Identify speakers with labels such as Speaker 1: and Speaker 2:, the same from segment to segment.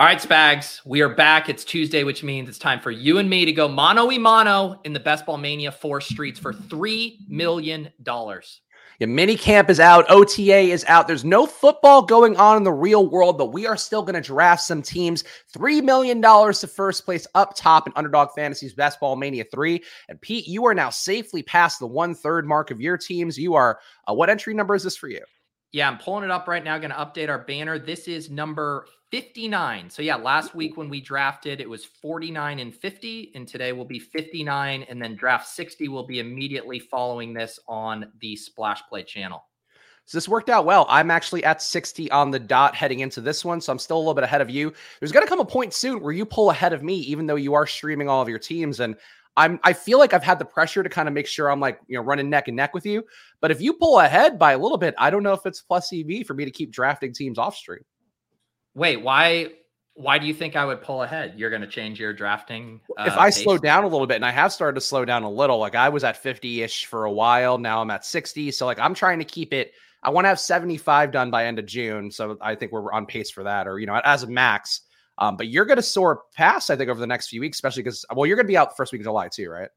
Speaker 1: All right, Spags, we are back. It's Tuesday, which means it's time for you and me to go mano y mano in the Best Ball Mania 4 streets for $3 million.
Speaker 2: Yeah, mini camp is out. OTA is out. There's no football going on in the real world, but we are still going to draft some teams. $3 million to first place up top in Underdog Fantasy's Best Ball Mania 3. And Pete, you are now safely past the one third mark of your teams. You are, uh, what entry number is this for you?
Speaker 1: Yeah, I'm pulling it up right now. Going to update our banner. This is number 59. So, yeah, last week when we drafted, it was 49 and 50. And today will be 59. And then draft 60 will be immediately following this on the Splash Play channel.
Speaker 2: So this worked out well. I'm actually at 60 on the dot heading into this one. So I'm still a little bit ahead of you. There's going to come a point soon where you pull ahead of me, even though you are streaming all of your teams. And I'm I feel like I've had the pressure to kind of make sure I'm like, you know, running neck and neck with you. But if you pull ahead by a little bit, I don't know if it's plus EV for me to keep drafting teams off stream.
Speaker 1: Wait, why why do you think I would pull ahead? You're going to change your drafting.
Speaker 2: Uh, if I pace? slow down a little bit, and I have started to slow down a little, like I was at 50 ish for a while. Now I'm at 60. So, like, I'm trying to keep it. I want to have 75 done by end of June. So, I think we're on pace for that, or, you know, as a max. Um, but you're going to soar past, I think, over the next few weeks, especially because, well, you're going to be out the first week of July too, right?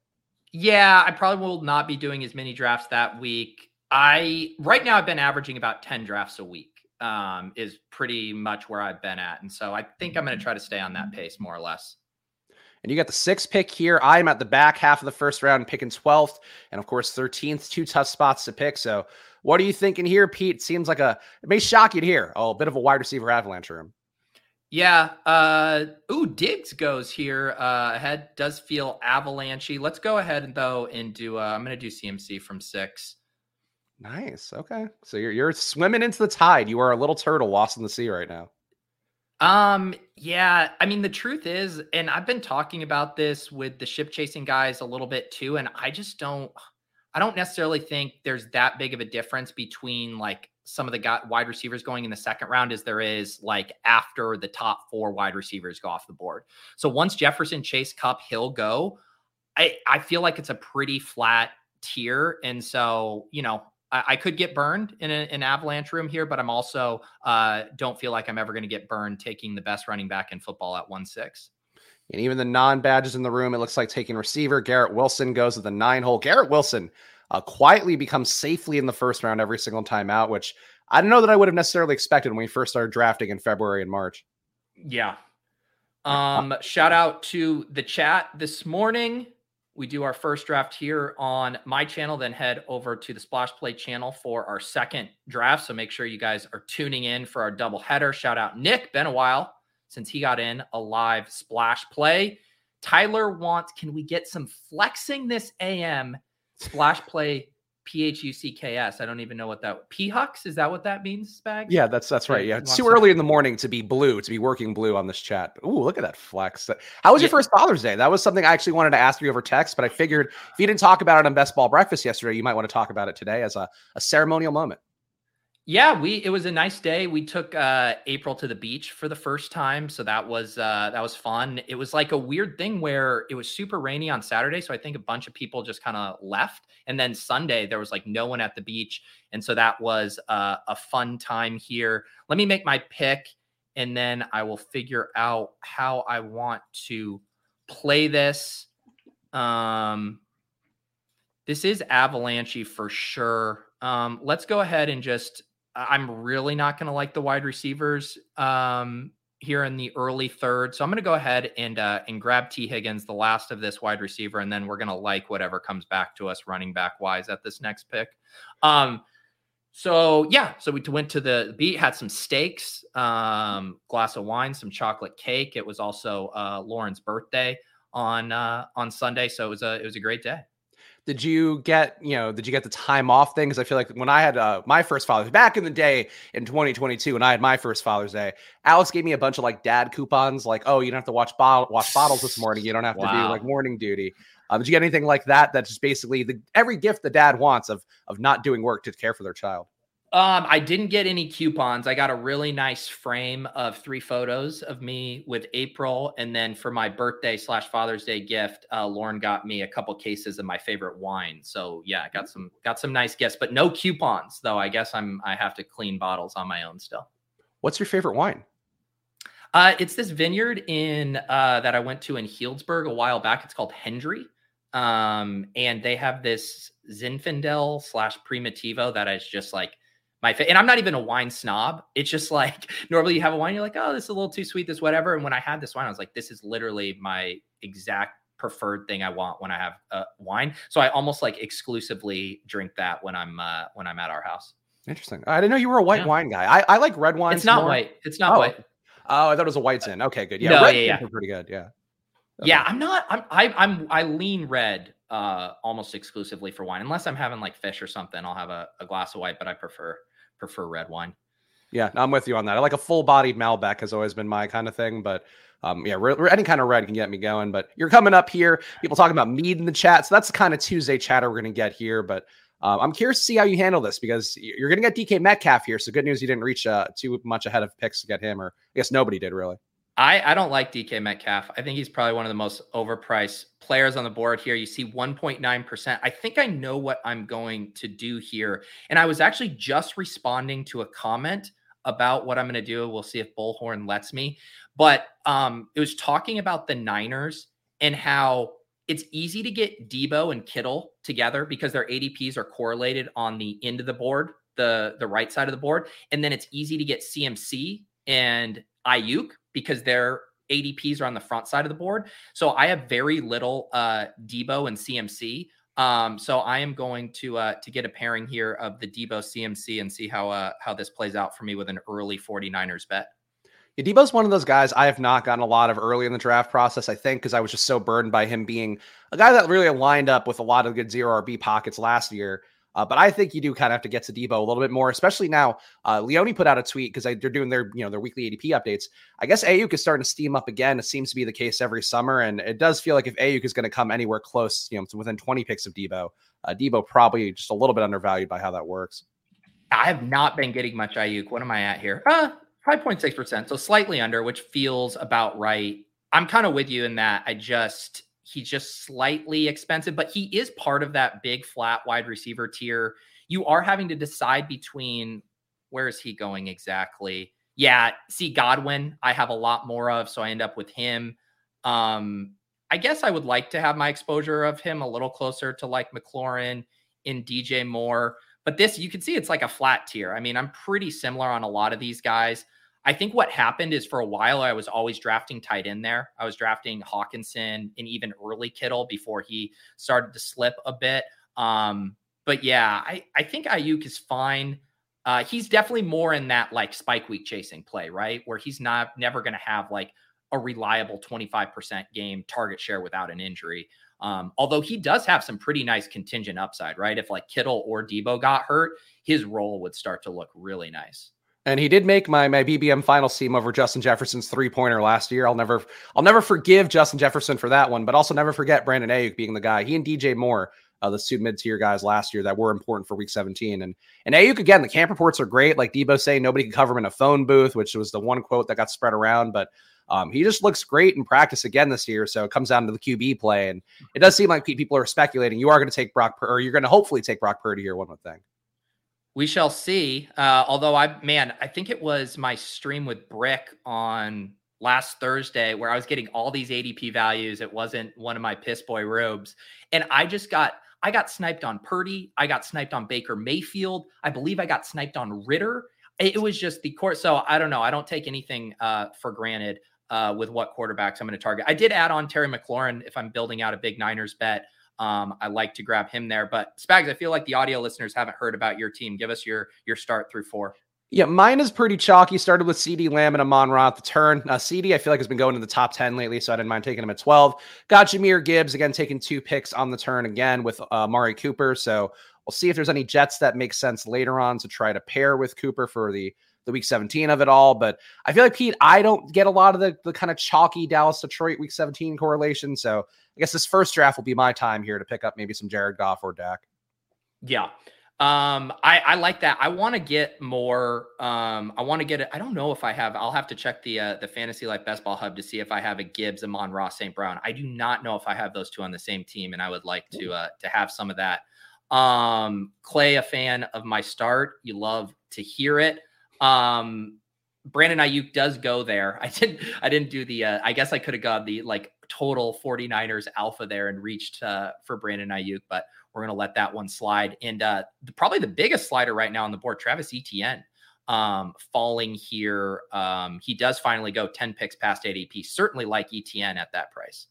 Speaker 1: Yeah, I probably will not be doing as many drafts that week. I right now I've been averaging about 10 drafts a week. Um, is pretty much where I've been at. And so I think I'm going to try to stay on that pace more or less.
Speaker 2: And you got the sixth pick here. I'm at the back half of the first round, picking 12th, and of course 13th. Two tough spots to pick. So, what are you thinking here, Pete? Seems like a it may shock you to hear. Oh, a bit of a wide receiver avalanche room.
Speaker 1: Yeah. Uh, ooh, Diggs goes here uh, ahead. Does feel avalanchy. Let's go ahead though and do. Uh, I'm going to do CMC from six.
Speaker 2: Nice. Okay. So you're you're swimming into the tide. You are a little turtle lost in the sea right now.
Speaker 1: Um. Yeah. I mean, the truth is, and I've been talking about this with the ship chasing guys a little bit too, and I just don't. I don't necessarily think there's that big of a difference between like some of the got wide receivers going in the second round as there is like after the top four wide receivers go off the board. So once Jefferson, Chase, Kupp, Hill go, I I feel like it's a pretty flat tier, and so you know I, I could get burned in a, an avalanche room here, but I'm also uh, don't feel like I'm ever going to get burned taking the best running back in football at one six.
Speaker 2: And even the non badges in the room, it looks like taking receiver. Garrett Wilson goes to the nine hole. Garrett Wilson uh, quietly becomes safely in the first round every single time out, which I don't know that I would have necessarily expected when we first started drafting in February and March.
Speaker 1: Yeah. Um, shout out to the chat this morning. We do our first draft here on my channel, then head over to the Splash Play channel for our second draft. So make sure you guys are tuning in for our double header. Shout out Nick, been a while since he got in a live Splash Play. Tyler wants, can we get some flexing this AM Splash Play P H U C K S. I don't even know what that P Hux is. That what that means, Spag?
Speaker 2: Yeah, that's that's right. Yeah, it's too early in the morning to be blue, to be working blue on this chat. Ooh, look at that flex. How was yeah. your first Father's Day? That was something I actually wanted to ask you over text, but I figured if you didn't talk about it on Best Ball Breakfast yesterday, you might want to talk about it today as a, a ceremonial moment.
Speaker 1: Yeah, we it was a nice day. We took uh April to the beach for the first time, so that was uh that was fun. It was like a weird thing where it was super rainy on Saturday, so I think a bunch of people just kind of left. And then Sunday there was like no one at the beach, and so that was uh, a fun time here. Let me make my pick and then I will figure out how I want to play this. Um this is avalanche for sure. Um, let's go ahead and just I'm really not going to like the wide receivers um, here in the early third. So I'm going to go ahead and uh, and grab T Higgins, the last of this wide receiver, and then we're going to like whatever comes back to us running back wise at this next pick. Um, so yeah, so we went to the beat, had some steaks, um, glass of wine, some chocolate cake. It was also uh, Lauren's birthday on uh, on Sunday, so it was a it was a great day
Speaker 2: did you get you know did you get the time off thing? Because i feel like when i had uh, my first father's back in the day in 2022 when i had my first father's day alex gave me a bunch of like dad coupons like oh you don't have to watch bottle wash bottles this morning. You don't have wow. to do like morning duty. Um, did you get anything like that that's just basically the every gift the dad wants of of not doing work to care for their child
Speaker 1: um, I didn't get any coupons. I got a really nice frame of three photos of me with April, and then for my birthday slash Father's Day gift, uh, Lauren got me a couple cases of my favorite wine. So yeah, got some got some nice gifts, but no coupons though. I guess I'm I have to clean bottles on my own still.
Speaker 2: What's your favorite wine?
Speaker 1: Uh, it's this vineyard in uh, that I went to in Healdsburg a while back. It's called Hendry, um, and they have this Zinfandel slash Primitivo that is just like my fa- and I'm not even a wine snob. It's just like normally you have a wine, you're like, oh, this is a little too sweet, this whatever. And when I had this wine, I was like, this is literally my exact preferred thing I want when I have uh, wine. So I almost like exclusively drink that when I'm uh, when I'm at our house.
Speaker 2: Interesting. I didn't know you were a white yeah. wine guy. I, I like red wine.
Speaker 1: It's not
Speaker 2: more.
Speaker 1: white. It's not
Speaker 2: oh.
Speaker 1: white.
Speaker 2: Oh, I thought it was a white zin. Okay, good. Yeah,
Speaker 1: no,
Speaker 2: red
Speaker 1: yeah, yeah.
Speaker 2: pretty good. Yeah.
Speaker 1: Okay. Yeah, I'm not. I'm. I, I'm. I lean red uh almost exclusively for wine, unless I'm having like fish or something. I'll have a, a glass of white, but I prefer prefer red wine.
Speaker 2: Yeah, I'm with you on that. I like a full-bodied Malbec has always been my kind of thing, but um, yeah, re- any kind of red can get me going. But you're coming up here. People talking about mead in the chat, so that's the kind of Tuesday chatter we're going to get here. But um, I'm curious to see how you handle this because you're going to get DK Metcalf here. So good news you didn't reach uh, too much ahead of picks to get him, or I guess nobody did really.
Speaker 1: I, I don't like DK Metcalf. I think he's probably one of the most overpriced players on the board here. You see 1.9%. I think I know what I'm going to do here. And I was actually just responding to a comment about what I'm going to do. We'll see if Bullhorn lets me. But um, it was talking about the Niners and how it's easy to get Deebo and Kittle together because their ADPs are correlated on the end of the board, the the right side of the board, and then it's easy to get CMC and Aiyuk because their ADPs are on the front side of the board. So I have very little uh, Deebo and CMC. Um, so I am going to uh, to get a pairing here of the Deebo CMC and see how uh, how this plays out for me with an early 49ers bet.
Speaker 2: Yeah, Deebo's one of those guys I have not gotten a lot of early in the draft process, I think, because I was just so burdened by him being a guy that really lined up with a lot of good zero RB pockets last year. Uh, but I think you do kind of have to get to Deebo a little bit more, especially now. Uh, Leone put out a tweet because they're doing their you know their weekly ADP updates. I guess Aiyuk is starting to steam up again. It seems to be the case every summer, and it does feel like if Aiyuk is going to come anywhere close, you know, within 20 picks of Deebo, uh, Deebo probably just a little bit undervalued by how that works.
Speaker 1: I have not been getting much Aiyuk. What am I at here? Uh, 5.6%. So slightly under, which feels about right. I'm kind of with you in that. I just he's just slightly expensive, but he is part of that big flat wide receiver tier. You are having to decide between where is he going exactly? Yeah, see Godwin, I have a lot more of, so I end up with him. Um, I guess I would like to have my exposure of him a little closer to like McLaurin in DJ Moore. But this, you can see it's like a flat tier. I mean, I'm pretty similar on a lot of these guys. I think what happened is for a while I was always drafting tight end there. I was drafting Hockenson and even early Kittle before he started to slip a bit. Um, but yeah, I, I think Aiyuk is fine. Uh, he's definitely more in that like spike week chasing play, right? Where he's not never going to have like a reliable 25% game target share without an injury. Um, although he does have some pretty nice contingent upside, right? If like Kittle or Deebo got hurt, his role would start to look really nice.
Speaker 2: And he did make my my BBM final seam over Justin Jefferson's three pointer last year. I'll never I'll never forgive Justin Jefferson for that one, but also never forget Brandon Aiyuk being the guy. He and DJ Moore, uh, the two mid tier guys last year that were important for Week 17. And and Aiyuk again, the camp reports are great. Like Deebo saying, nobody can cover him in a phone booth, which was the one quote that got spread around. But um, he just looks great in practice again this year. So it comes down to the QB play, and it does seem like people are speculating you are going to take Brock, or you're going to hopefully take Brock Purdy here. One would think.
Speaker 1: We shall see. Uh, although I, man, I think it was my stream with Brick on last Thursday where I was getting all these ADP values. It wasn't one of my piss boy robes, and I just got I got sniped on Purdy. I got sniped on Baker Mayfield. I believe I got sniped on Ridder. It was just the court. So I don't know. I don't take anything uh, for granted uh, with what quarterbacks I'm going to target. I did add on Terry McLaurin if I'm building out a big Niners bet. Um, I like to grab him there. But Spags, I feel like the audio listeners haven't heard about your team. Give us your your start through four.
Speaker 2: Yeah, mine is pretty chalky. Started with CeeDee Lamb and Amon Ra the turn. Uh, CeeDee, I feel like has been going to the top 10 lately, so I didn't mind taking him at 12. Got Jahmyr Gibbs, again, taking two picks on the turn again with uh, Mari Cooper. So we'll see if there's any Jets that make sense later on to try to pair with Cooper for the the week 17 of it all. But I feel like Pete, I don't get a lot of the, the kind of chalky Dallas Detroit week 17 correlation. So I guess this first draft will be my time here to pick up maybe some Jared Goff or Dak.
Speaker 1: Yeah. Um, I, I like that. I want to get more. Um, I want to get it. I don't know if I have. I'll have to check the uh, the Fantasy Life Best Ball Hub to see if I have a Gibbs, Amon Ross, St. Brown. I do not know if I have those two on the same team, and I would like to uh, to have some of that. Um, Clay, a fan of my start. You love to hear it. Um, Brandon Aiyuk does go there. I didn't I didn't do the uh, I guess I could have got the like total 49ers alpha there and reached uh, for Brandon Aiyuk, but we're going to let that one slide. And uh, the, probably the biggest slider right now on the board, Travis Etienne, um, falling here. Um, he does finally go 10 picks past ADP. Certainly like Etienne at that price.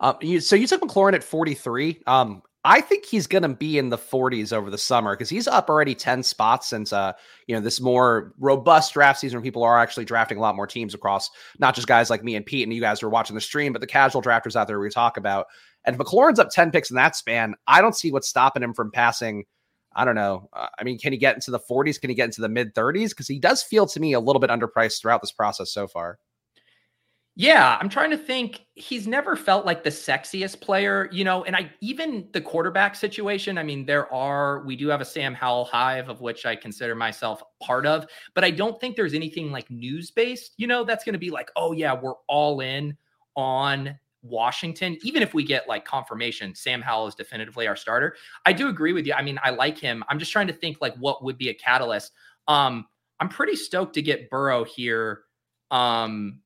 Speaker 2: Uh, you, so you took McLaurin at 43. Um, I think he's going to be in the 40s over the summer because he's up already 10 spots since uh you know this more robust draft season where people are actually drafting a lot more teams across not just guys like me and Pete and you guys who are watching the stream, but the casual drafters out there we talk about. And if McLaurin's up 10 picks in that span, I don't see what's stopping him from passing. I don't know. Uh, I mean, can he get into the 40s? Can he get into the mid 30s? Because he does feel to me a little bit underpriced throughout this process so far.
Speaker 1: Yeah, I'm trying to think. He's never felt like the sexiest player, you know, and I even the quarterback situation. I mean, there are, we do have a Sam Howell hive of which I consider myself part of, but I don't think there's anything like news based, you know, that's going to be like, oh, yeah, we're all in on Washington, even if we get like confirmation, Sam Howell is definitively our starter. I do agree with you. I mean, I like him. I'm just trying to think like what would be a catalyst. Um, I'm pretty stoked to get Burrow here. Um,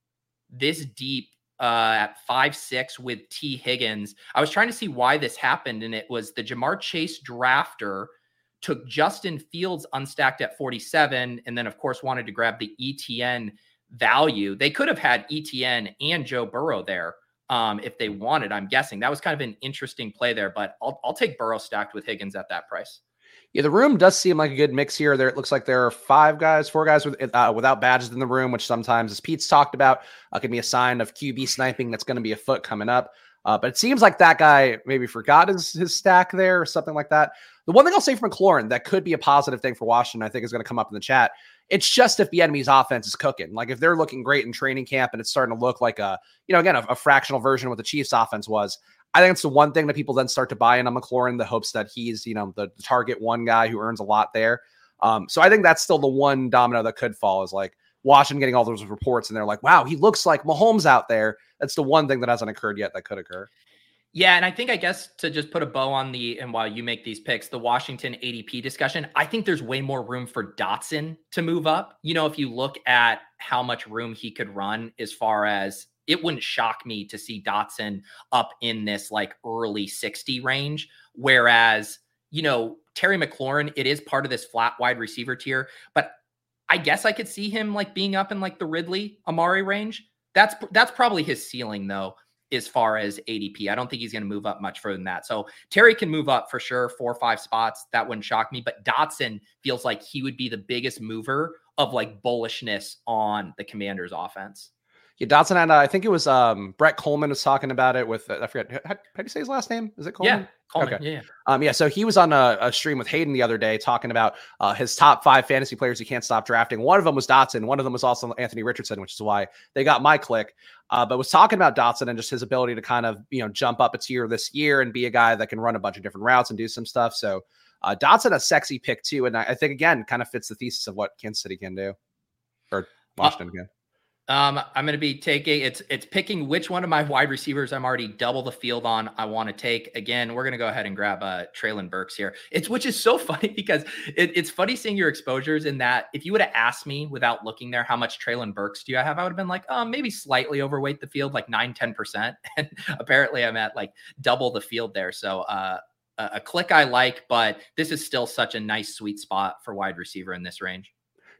Speaker 1: this deep uh, at five six with Tee Higgins. I was trying to see why this happened, and it was the Ja'Marr Chase drafter took Justin Fields unstacked at 47, and then of course wanted to grab the Etienne value. They could have had Etienne and Joe Burrow there um, if they wanted. I'm guessing that was kind of an interesting play there, but I'll I'll take Burrow stacked with Higgins at that price.
Speaker 2: Yeah, the room does seem like a good mix here. There, it looks like there are five guys, four guys with, uh, without badges in the room, which sometimes, as Pete's talked about, uh, can be a sign of QB sniping. That's going to be a foot coming up. Uh, but it seems like that guy maybe forgot his, his stack there or something like that. The one thing I'll say for McLaurin that could be a positive thing for Washington, I think, is going to come up in the chat. It's just if the enemy's offense is cooking. Like if they're looking great in training camp and it's starting to look like a, you know, again, a, a fractional version of what the Chiefs offense was. I think it's the one thing that people then start to buy in on McLaurin, the hopes that he's, you know, the, target one guy who earns a lot there. Um, so I think that's still the one domino that could fall is like Washington getting all those reports and they're like, wow, he looks like Mahomes out there. That's the one thing that hasn't occurred yet that could occur.
Speaker 1: Yeah, and I think I guess to just put a bow on the and while you make these picks, the Washington ADP discussion, I think there's way more room for Dotson to move up. You know, if you look at how much room he could run as far as it wouldn't shock me to see Dotson up in this like early 60 range. Whereas, you know, Terry McLaurin, it is part of this flat wide receiver tier, but I guess I could see him like being up in like the Ridley Amari range. That's that's probably his ceiling though, as far as ADP. I don't think he's going to move up much further than that. So Terry can move up for sure, four or five spots. That wouldn't shock me. But Dotson feels like he would be the biggest mover of like bullishness on the Commanders' offense.
Speaker 2: Yeah, Dotson and uh, I think it was um, Brett Coleman was talking about it with uh, I forget how, how, do you say his last name? Is it Coleman?
Speaker 1: Yeah, Coleman. Okay. Yeah.
Speaker 2: Um, yeah. So he was on a, a, stream with Hayden the other day talking about uh, his top five fantasy players he can't stop drafting. One of them was Dotson. One of them was also Anthony Richardson, which is why they got my click. Uh, but was talking about Dotson and just his ability to kind of you know jump up a tier this year and be a guy that can run a bunch of different routes and do some stuff. So uh, Dotson a sexy pick too, and I, I think again kind of fits the thesis of what Kansas City can do or uh, Washington can.
Speaker 1: Um, I'm going to be taking it's it's picking which one of my wide receivers I'm already double the field on. I want to take again. We're going to go ahead and grab uh Treylon Burks here. It's which is so funny because it, it's funny seeing your exposures in that. If you would have asked me without looking there, how much Treylon Burks do you have? I would have been like, oh, maybe slightly overweight the field, like nine, 10 percent. And apparently, I'm at like double the field there. So uh, a, a click I like, but this is still such a nice sweet spot for wide receiver in this range.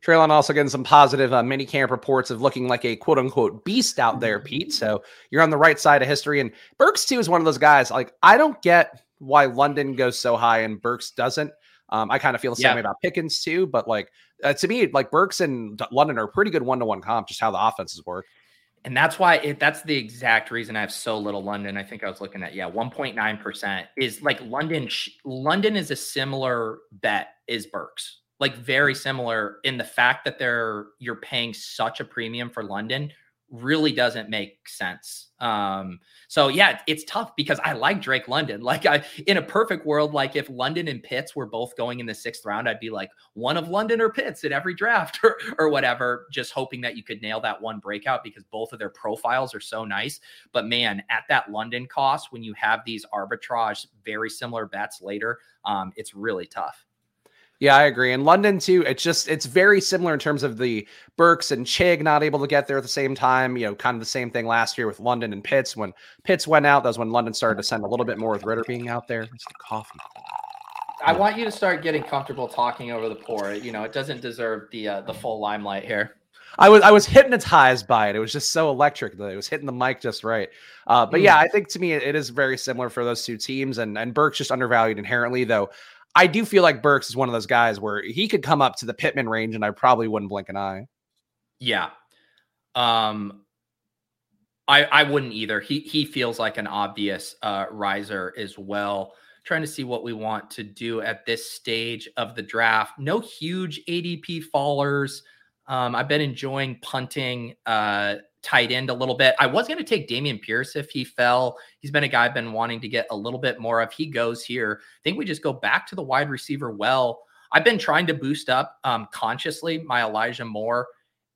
Speaker 2: Treylon also getting some positive uh, mini camp reports of looking like a quote unquote beast out there, Pete. So you're on the right side of history. And Burks, too, is one of those guys. Like, I don't get why London goes so high and Burks doesn't. Um, I kind of feel the same yeah. way about Pickens, too. But like, uh, to me, like Burks and London are pretty good one to one comp, just how the offenses work.
Speaker 1: And that's why it, that's the exact reason I have so little London. I think I was looking at, yeah, 1.9% is like London. London is a similar bet as Burks like very similar in the fact that they're you're paying such a premium for London really doesn't make sense. Um, so yeah, it's tough because I like Drake London. Like I in a perfect world, like if London and Pitts were both going in the sixth round, I'd be like one of London or Pitts in every draft or, or whatever, just hoping that you could nail that one breakout because both of their profiles are so nice. But man, at that London cost, when you have these arbitrage, very similar bets later, um, it's really tough.
Speaker 2: Yeah, I agree. And London too, it's just it's very similar in terms of the Burks and Chig not able to get there at the same time. You know, kind of the same thing last year with London and Pitts. When Pitts went out, that was when London started to send a little bit more with Ridder being out there. It's the coffee.
Speaker 1: I want you to start getting comfortable talking over the pour. You know, it doesn't deserve the uh, the full limelight here.
Speaker 2: I was I was hypnotized by it. It was just so electric that it was hitting the mic just right. Uh, but yeah, I think to me it, it is very similar for those two teams, and and Burke's just undervalued inherently. Though I do feel like Burks is one of those guys where he could come up to the Pittman range, and I probably wouldn't blink an eye.
Speaker 1: Yeah, um, I I wouldn't either. He he feels like an obvious uh, riser as well. Trying to see what we want to do at this stage of the draft. No huge ADP fallers. Um, I've been enjoying punting uh, tight end a little bit. I was going to take Dameon Pierce if he fell. He's been a guy I've been wanting to get a little bit more of. He goes here. I think we just go back to the wide receiver well. I've been trying to boost up um, consciously my Elijah Moore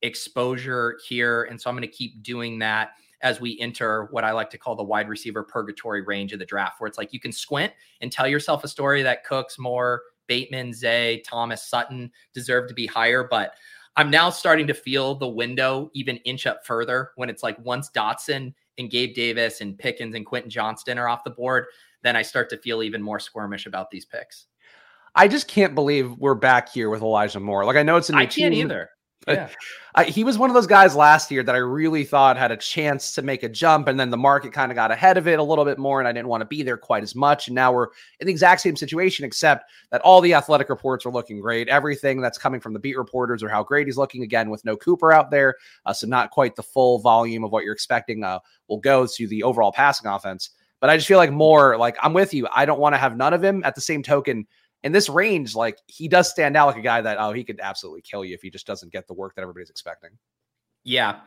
Speaker 1: exposure here. And so I'm going to keep doing that as we enter what I like to call the wide receiver purgatory range of the draft, where it's like you can squint and tell yourself a story that Cooks, Moore, Bateman, Zay, Thomas, Sutton deserve to be higher. But I'm now starting to feel the window even inch up further when it's like once Dotson and Gabe Davis and Pickens and Quentin Johnston are off the board, then I start to feel even more squirmish about these picks.
Speaker 2: I just can't believe we're back here with Elijah Moore. Like I know it's a new I
Speaker 1: can't team. either.
Speaker 2: Yeah. I, he was one of those guys last year that I really thought had a chance to make a jump, and then the market kind of got ahead of it a little bit more, and I didn't want to be there quite as much. And now we're in the exact same situation, except that all the athletic reports are looking great. Everything that's coming from the beat reporters or how great he's looking again with no Cooper out there, uh, so not quite the full volume of what you're expecting uh, will go to the overall passing offense. But I just feel like more like I'm with you. I don't want to have none of him. At the same token, in this range, like he does stand out like a guy that oh he could absolutely kill you if he just doesn't get the work that everybody's expecting.
Speaker 1: Yeah,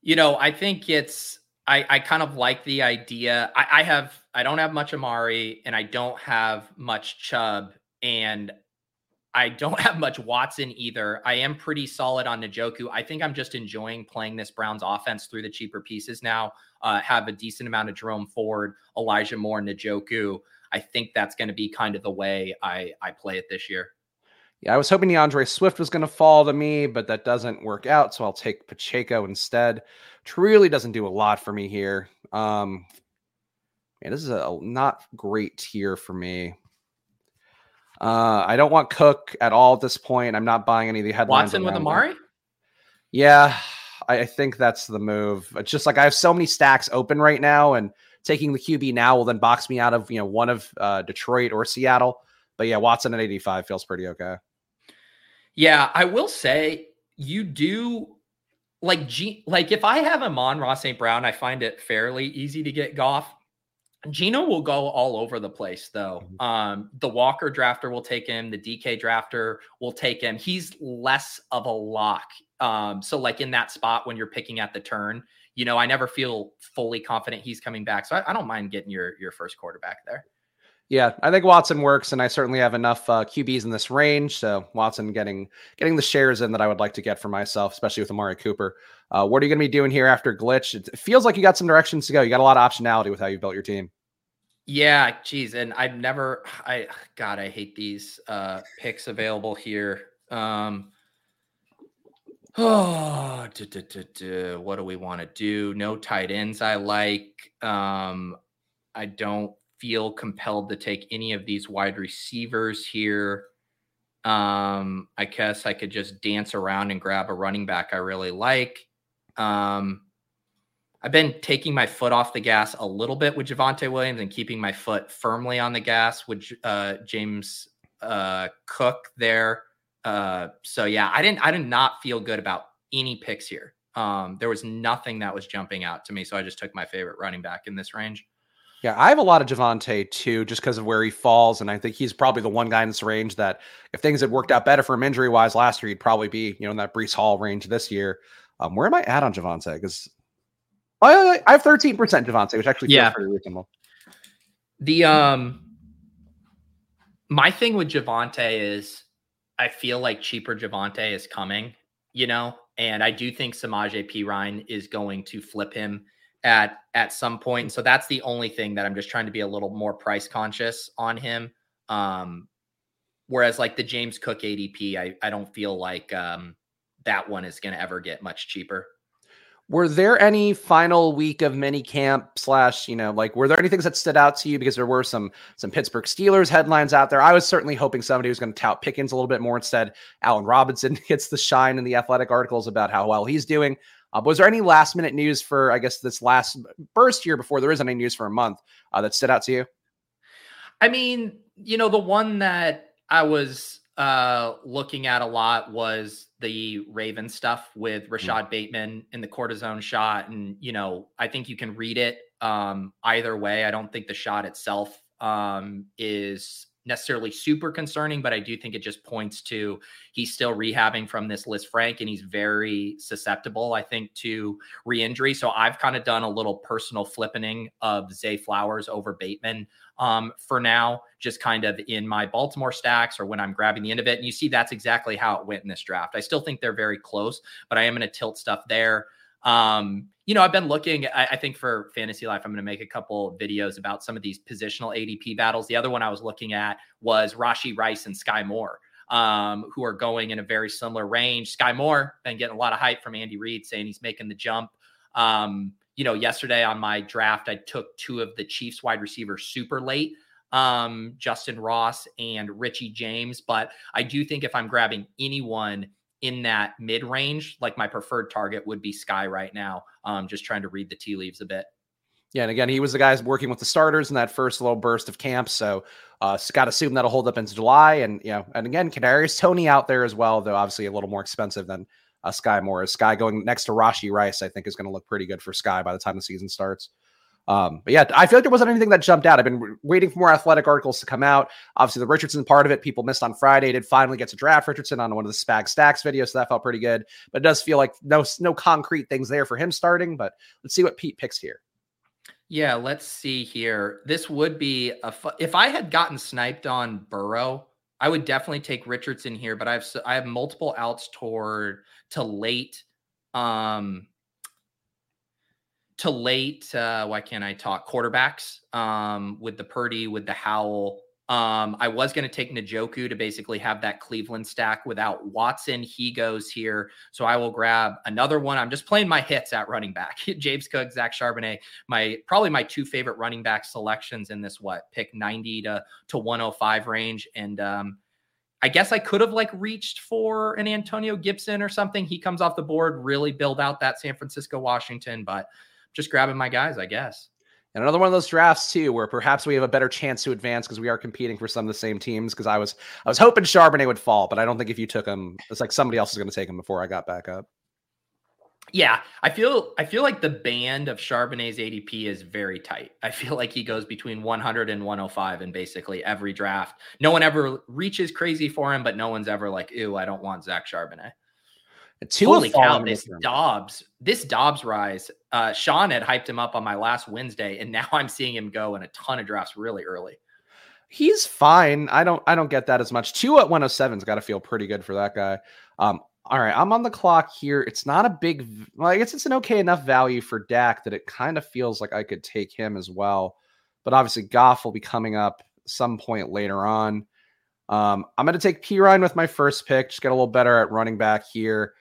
Speaker 1: you know I think it's I I kind of like the idea. I, I have I don't have much Amari and I don't have much Chubb and I don't have much Watson either. I am pretty solid on Njoku. I think I'm just enjoying playing this Browns offense through the cheaper pieces now. Uh, have a decent amount of Jerome Ford, Elijah Moore, Njoku. I think that's going to be kind of the way I I play it this year.
Speaker 2: Yeah, I was hoping DeAndre Swift was going to fall to me, but that doesn't work out. So I'll take Pacheco instead, which really doesn't do a lot for me here. Um, man, this is a not great tier for me. Uh, I don't want Cook at all at this point. I'm not buying any of the headlines.
Speaker 1: Watson with Amari?
Speaker 2: Yeah, I, I think that's the move. It's just like I have so many stacks open right now, and taking the QB now will then box me out of you know one of uh, Detroit or Seattle. But yeah, Watson at 85 feels pretty okay.
Speaker 1: Yeah, I will say you do like G like if I have Amon-Ra St. Brown, I find it fairly easy to get Goff. Geno will go all over the place though. Mm-hmm. Um, the Walker drafter will take him, the DK drafter will take him. He's less of a lock. Um, so like in that spot when you're picking at the turn, you know, I never feel fully confident he's coming back. So I, I don't mind getting your your first quarterback there.
Speaker 2: Yeah, I think Watson works, and I certainly have enough uh, QBs in this range. So Watson getting getting the shares in that I would like to get for myself, especially with Amari Cooper. Uh, what are you going to be doing here after glitch? It feels like you got some directions to go. You got a lot of optionality with how you built your team.
Speaker 1: Yeah, geez, and I've never. I God, I hate these uh, picks available here. Um, Oh, duh, duh, duh, what do we want to do? No tight ends I like. Um, I don't feel compelled to take any of these wide receivers here. Um, I guess I could just dance around and grab a running back I really like. Um, I've been taking my foot off the gas a little bit with Javonte Williams and keeping my foot firmly on the gas with uh, James uh, Cook there. Uh, so yeah, I didn't I did not feel good about any picks here. Um, there was nothing that was jumping out to me, so I just took my favorite running back in this range.
Speaker 2: Yeah, I have a lot of Javonte too, just because of where he falls, and I think he's probably the one guy in this range that, if things had worked out better for him injury wise last year, he'd probably be you know in that Breece Hall range this year. Um, where am I at on Javonte? Because I, I have thirteen percent Javonte, which actually feels yeah. pretty reasonable.
Speaker 1: The um, my thing with Javonte is I feel like cheaper Javonte is coming, you know, and I do think Samaje Perine is going to flip him at at some point. So that's the only thing that I'm just trying to be a little more price conscious on him. Um, whereas like the James Cook ADP, I, I don't feel like um, that one is going to ever get much cheaper.
Speaker 2: Were there any final week of mini camp slash, you know, like were there any things that stood out to you? Because there were some some Pittsburgh Steelers headlines out there. I was certainly hoping somebody was going to tout Pickens a little bit more. Instead, Allen Robinson gets the shine in the athletic articles about how well he's doing. Uh, was there any last minute news for I guess this last burst here before there is any news for a month uh, that stood out to you?
Speaker 1: I mean, you know, the one that I was uh, looking at a lot was the Raven stuff with Rashod mm. Bateman in the cortisone shot. And, you know, I think you can read it um, either way. I don't think the shot itself um, is necessarily super concerning, but I do think it just points to he's still rehabbing from this Lisfranc and he's very susceptible, I think, to re injury. So I've kind of done a little personal flippening of Zay Flowers over Bateman um, for now, just kind of in my Baltimore stacks or when I'm grabbing the end of it. And you see that's exactly how it went in this draft. I still think they're very close, but I am going to tilt stuff there. Um, you know, I've been looking, I, I, think for fantasy life, I'm going to make a couple videos about some of these positional ADP battles. The other one I was looking at was Rashee Rice and Sky Moore, um, who are going in a very similar range. Sky Moore been getting a lot of hype from Andy Reid saying he's making the jump. Um, you know, yesterday on my draft, I took two of the Chiefs wide receivers super late, um, Justyn Ross and Richie James. But I do think if I'm grabbing anyone in that mid range, like my preferred target would be Sky right now. Um, just trying to read the tea leaves a bit.
Speaker 2: Yeah, and again, he was the guys working with the starters in that first little burst of camp. So, uh, got assume that'll hold up into July. And you know, and again, Kadarius Toney out there as well, though obviously a little more expensive than uh, Sky Moore. Sky going next to Rashee Rice, I think, is going to look pretty good for Sky by the time the season starts. Um, but yeah, I feel like there wasn't anything that jumped out. I've been re- waiting for more athletic articles to come out. Obviously, the Richardson part of it, people missed on Friday. Did finally get to draft Richardson on one of the Spag Stacks videos, so that felt pretty good. But it does feel like no no concrete things there for him starting. But let's see what Pete picks here.
Speaker 1: Yeah, let's see here. This would be a fu- if I had gotten sniped on Burrow, I would definitely take Richardson here. But I have I have multiple outs toward to late. Um, to late, uh, why can't I talk quarterbacks um, with the Purdy, with the Howell. Um, I was going to take Njoku to basically have that Cleveland stack without Watson. He goes here. So I will grab another one. I'm just playing my hits at running back. James Cook, Zach Charbonnet, my probably my two favorite running back selections in this what pick 90 to to 105 range. And um, I guess I could have like reached for an Antonio Gibson or something. He comes off the board, really build out that San Francisco Washington, but just grabbing my guys, I guess.
Speaker 2: And another one of those drafts too, where perhaps we have a better chance to advance because we are competing for some of the same teams. Because I was, I was hoping Charbonnet would fall, but I don't think if you took him, it's like somebody else is going to take him before I got back up.
Speaker 1: Yeah, I feel, I feel like the band of Charbonnet's ADP is very tight. I feel like he goes between 100 and 105 in basically every draft. No one ever reaches crazy for him, but no one's ever like, "Ew, I don't want Zach Charbonnet." Two Holy cow! This Dobbs, this Dobbs rise. Uh, Sean had hyped him up on my last Wednesday, and now I'm seeing him go in a ton of drafts really early.
Speaker 2: He's fine. I don't. I don't get that as much. Two at 107's got to feel pretty good for that guy. Um, all right, I'm on the clock here. It's not a big. Well, I guess it's an okay enough value for Dak that it kind of feels like I could take him as well. But obviously, Goff will be coming up some point later on. Um, I'm going to take Perine with my first pick. Just get a little better at running back here.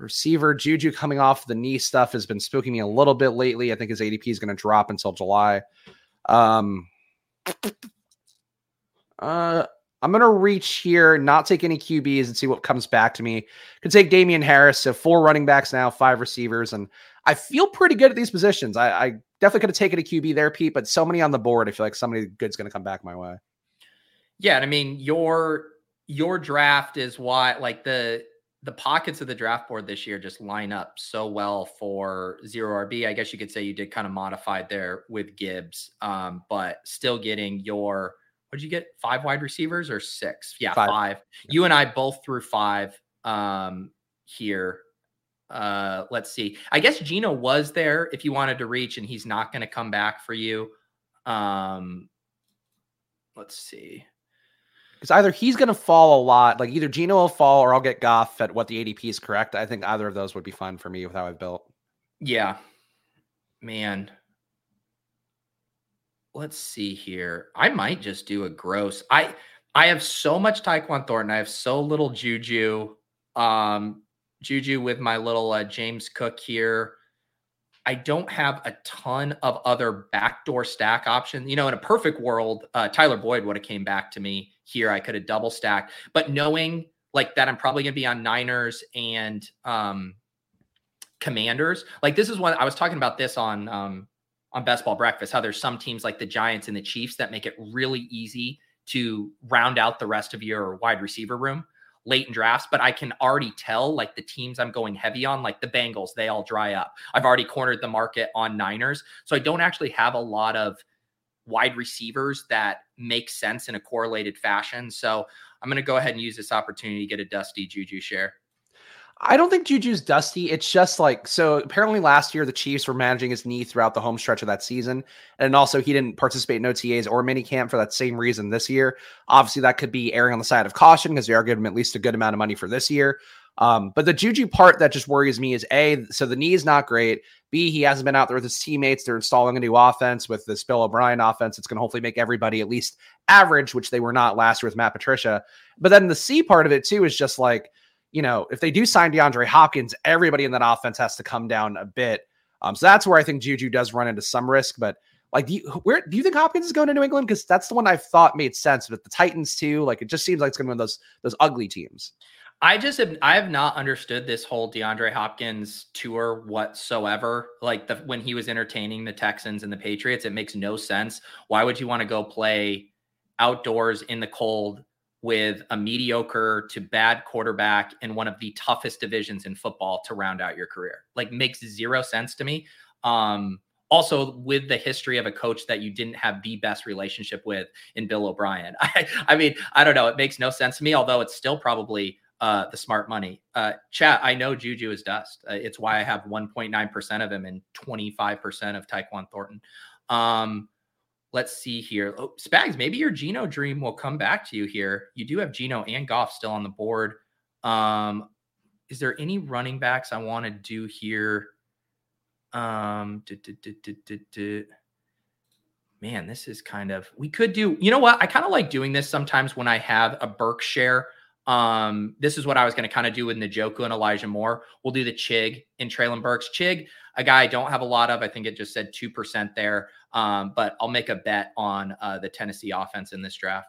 Speaker 2: Receiver Juju coming off the knee stuff has been spooking me a little bit lately. I think his ADP is going to drop until July. Um, uh, I'm going to reach here, not take any QBs and see what comes back to me. Could take Damien Harris. So four running backs now, five receivers. And I feel pretty good at these positions. I, I definitely could have taken a QB there, Pete, but so many on the board. I feel like somebody good's going to come back my way.
Speaker 1: Yeah. And I mean, your, your draft is why like the, the pockets of the draft board this year just line up so well for zero RB. I guess you could say you did kind of modified there with Gibbs, um, but still getting your what did you get? Five wide receivers or six? Yeah, five. five. You and I both threw five um, here. Uh, let's see. I guess Geno was there if you wanted to reach, and he's not going to come back for you. Um, let's see
Speaker 2: because either he's going to fall a lot, like either Geno will fall or I'll get Goff at what the ADP is correct. I think either of those would be fine for me with how I've built.
Speaker 1: Yeah, man. Let's see here. I might just do a gross. I I have so much Tyquan Thornton. I have so little Juju. Um, Juju with my little uh, James Cook here. I don't have a ton of other backdoor stack options. You know, in a perfect world, uh, Tyler Boyd would have came back to me here. I could have double stacked, but knowing like that, I'm probably going to be on Niners and um, Commanders. Like this is one I was talking about this on um, on Best Ball Breakfast. How there's some teams like the Giants and the Chiefs that make it really easy to round out the rest of your wide receiver room late in drafts, but I can already tell like the teams I'm going heavy on, like the Bengals, they all dry up. I've already cornered the market on Niners. So I don't actually have a lot of wide receivers that make sense in a correlated fashion. So I'm going to go ahead and use this opportunity to get a dusty Juju share.
Speaker 2: I don't think Juju's dusty. It's just like so. Apparently, last year the Chiefs were managing his knee throughout the home stretch of that season, and also he didn't participate in OTAs or mini camp for that same reason this year. Obviously, that could be erring on the side of caution because they are giving him at least a good amount of money for this year. Um, but the Juju part that just worries me is a so the knee is not great. B he hasn't been out there with his teammates. They're installing a new offense with this Bill O'Brien offense. It's going to hopefully make everybody at least average, which they were not last year with Matt Patricia. But then the C part of it too is just like you know, if they do sign DeAndre Hopkins, everybody in that offense has to come down a bit. Um, so that's where I think Juju does run into some risk. But like, do you, where do you think Hopkins is going to New England? Because that's the one I thought made sense. But the Titans too, like, it just seems like it's going to be one of those those ugly teams.
Speaker 1: I just have I have not understood this whole DeAndre Hopkins tour whatsoever. Like the when he was entertaining the Texans and the Patriots, it makes no sense. Why would you want to go play outdoors in the cold with a mediocre to bad quarterback in one of the toughest divisions in football to round out your career. Like makes zero sense to me. Um, also with the history of a coach that you didn't have the best relationship with in Bill O'Brien. I, I mean, I don't know. It makes no sense to me, although it's still probably uh, the smart money. Uh, chat, I know Juju is dust. Uh, it's why I have 1.9% of him and 25% of Tyquan Thornton. Um, let's see here. Oh, Spags, maybe your Geno dream will come back to you here. You do have Geno and Goff still on the board. Um, is there any running backs I want to do here? Um, man, this is kind of we could do. You know what? I kind of like doing this sometimes when I have a Berkshire. Um, this is what I was going to kind of do with Njoku and Elijah Moore. We'll do the Chig in Treylon Burks. Chig, a guy I don't have a lot of. I think it just said 2% there. Um, but I'll make a bet on uh, the Tennessee offense in this draft.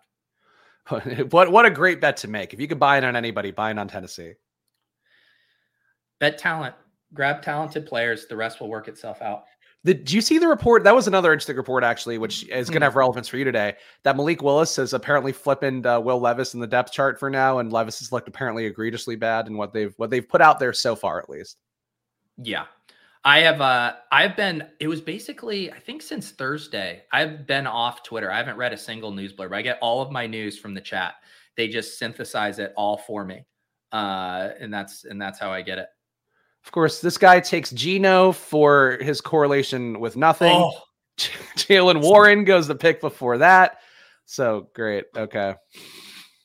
Speaker 2: what what a great bet to make. If you could buy it on anybody, buy it on Tennessee.
Speaker 1: Bet talent. Grab talented players. The rest will work itself out.
Speaker 2: Did you see the report? That was another interesting report, actually, which is going to have relevance for you today. That Malik Willis is apparently flipping uh, Will Levis in the depth chart for now, and Levis has looked apparently egregiously bad in what they've what they've put out there so far, at least.
Speaker 1: Yeah, I have uh I've been it was basically I think since Thursday. I've been off Twitter. I haven't read a single news blurb. I get all of my news from the chat. They just synthesize it all for me. Uh and that's and that's how I get it.
Speaker 2: Of course, this guy takes Geno for his correlation with nothing. Oh. Jaylen Warren goes the pick before that. So great. Okay.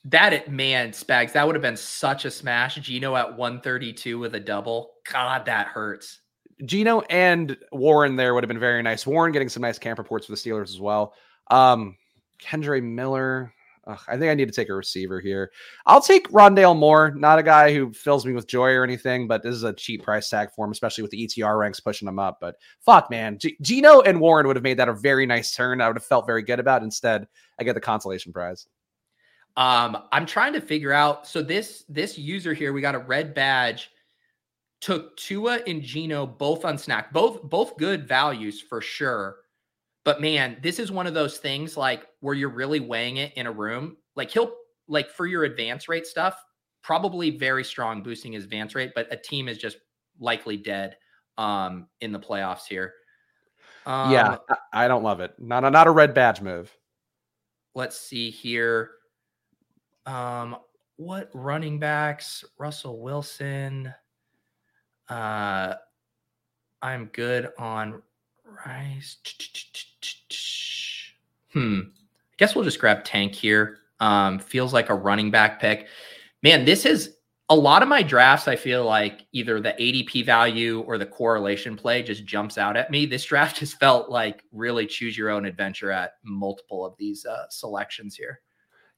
Speaker 1: That it man, Spags, that would have been such a smash. Geno at 132 with a double. God, that hurts.
Speaker 2: Geno and Warren there would have been very nice. Warren getting some nice camp reports for the Steelers as well. Um, Kendre Miller. Ugh, I think I need to take a receiver here. I'll take Rondale Moore, not a guy who fills me with joy or anything, but this is a cheap price tag for him, especially with the ETR ranks pushing him up. But fuck, man, G- Geno and Warren would have made that a very nice turn. I would have felt very good about. Instead, I get the consolation prize.
Speaker 1: Um, I'm trying to figure out. So this this user here, we got a red badge took Tua and Geno both on snack, both both good values for sure. But man, this is one of those things like where you're really weighing it in a room. Like he'll like for your advance rate stuff, probably very strong boosting his advance rate, but a team is just likely dead um in the playoffs here.
Speaker 2: Um, yeah, I don't love it. Not a, not a red badge move.
Speaker 1: Let's see here. Um, what running backs? Russell Wilson. Uh, I'm good on rice. Hmm. I guess we'll just grab Tank here. Um, feels like a running back pick. Man, this is a lot of my drafts. I feel like either the ADP value or the correlation play just jumps out at me. This draft just felt like really choose your own adventure at multiple of these uh, selections here.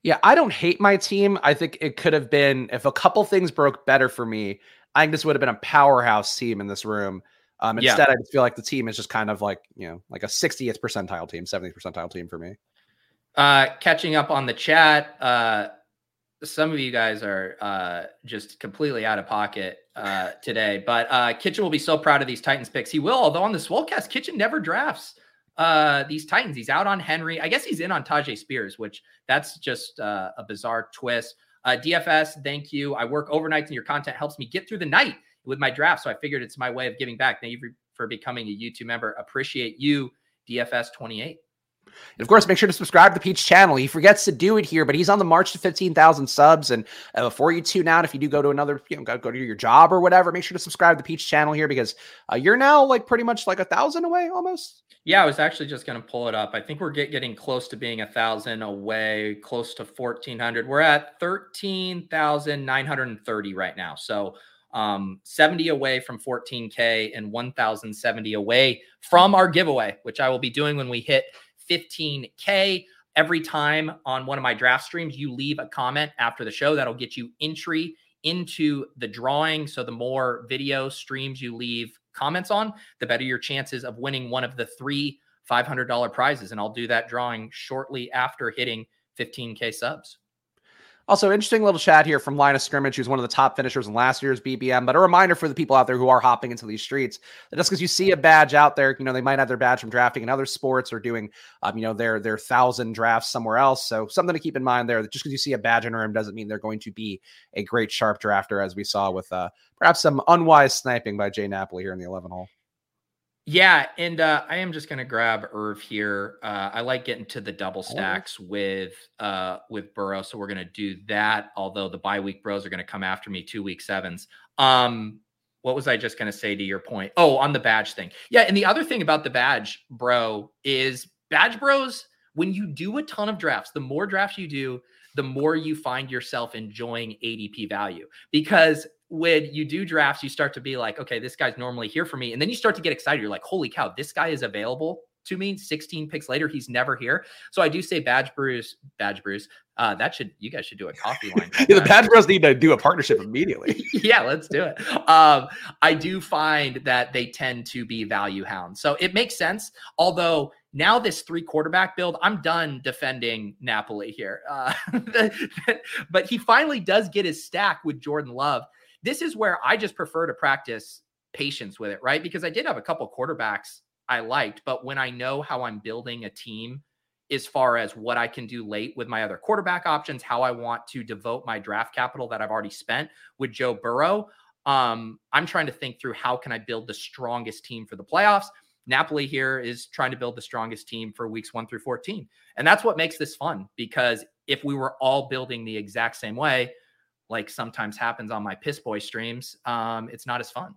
Speaker 2: Yeah, I don't hate my team. I think it could have been if a couple things broke better for me. I think this would have been a powerhouse team in this room. Um, instead, yeah. I just feel like the team is just kind of like you know, like a 60th percentile team, 70th percentile team for me.
Speaker 1: Uh, catching up on the chat, uh, some of you guys are uh, just completely out of pocket uh, today, but uh, Kitchen will be so proud of these Titans picks. He will, although on the Swolecast, Kitchen never drafts uh, these Titans. He's out on Henry. I guess he's in on Tyjae Spears, which that's just uh, a bizarre twist. Uh, DFS, thank you. I work overnight and your content helps me get through the night with my draft. So I figured it's my way of giving back. Thank you for, for becoming a YouTube member. Appreciate you, DFS28.
Speaker 2: And of course, make sure to subscribe to the Peach channel. He forgets to do it here, but he's on the march to 15,000 subs. And uh, before you tune out, if you do go to another, you know, go, go to your job or whatever, make sure to subscribe to the Peach channel here because uh, you're now like pretty much like a thousand away almost.
Speaker 1: Yeah, I was actually just going to pull it up. I think we're get, getting close to being a thousand away, close to 1400. We're at 13,930 right now. So um, 70 away from 14K and 1,070 away from our giveaway, which I will be doing when we hit 15K. Every time on one of my draft streams, you leave a comment after the show that'll get you entry into the drawing. So the more video streams you leave comments on, the better your chances of winning one of the three $500 prizes. And I'll do that drawing shortly after hitting 15K subs.
Speaker 2: Also, interesting little chat here from Line of Scrimmage, who's one of the top finishers in last year's BBM. But a reminder for the people out there who are hopping into these streets that just because you see a badge out there, you know, they might have their badge from drafting in other sports or doing, um, you know, their their thousand drafts somewhere else. So something to keep in mind there. That just because you see a badge in a room doesn't mean they're going to be a great sharp drafter, as we saw with uh, perhaps some unwise sniping by Jay Napoli here in the 11 hole.
Speaker 1: Yeah, and uh, I am just going to grab Irv here. Uh, I like getting to the double stacks with uh, with Burrow, so we're going to do that. Although the bye week bros are going to come after me two week sevens. Um, what was I just going to say to your point? Oh, on the badge thing. Yeah, and the other thing about the badge, bro, is badge bros. When you do a ton of drafts, the more drafts you do, the more you find yourself enjoying ADP value because when you do drafts, you start to be like, okay, this guy's normally here for me. And then you start to get excited. You're like, holy cow, this guy is available to me 16 picks later. He's never here. So I do say Badge Bruce, Badge Bruce. Uh, that should you guys should do a coffee line.
Speaker 2: yeah, the Badge Bros need to do a partnership immediately.
Speaker 1: yeah, let's do it. Um, I do find that they tend to be value hounds. So it makes sense. Although now this three quarterback build, I'm done defending Napoli here. Uh, but he finally does get his stack with Jordan Love. This is where I just prefer to practice patience with it, right? Because I did have a couple quarterbacks I liked, but when I know how I'm building a team as far as what I can do late with my other quarterback options, how I want to devote my draft capital that I've already spent with Joe Burrow, um, I'm trying to think through how can I build the strongest team for the playoffs. Napoli here is trying to build the strongest team for weeks one through 14. And that's what makes this fun because if we were all building the exact same way, like sometimes happens on my piss boy streams, um, it's not as fun.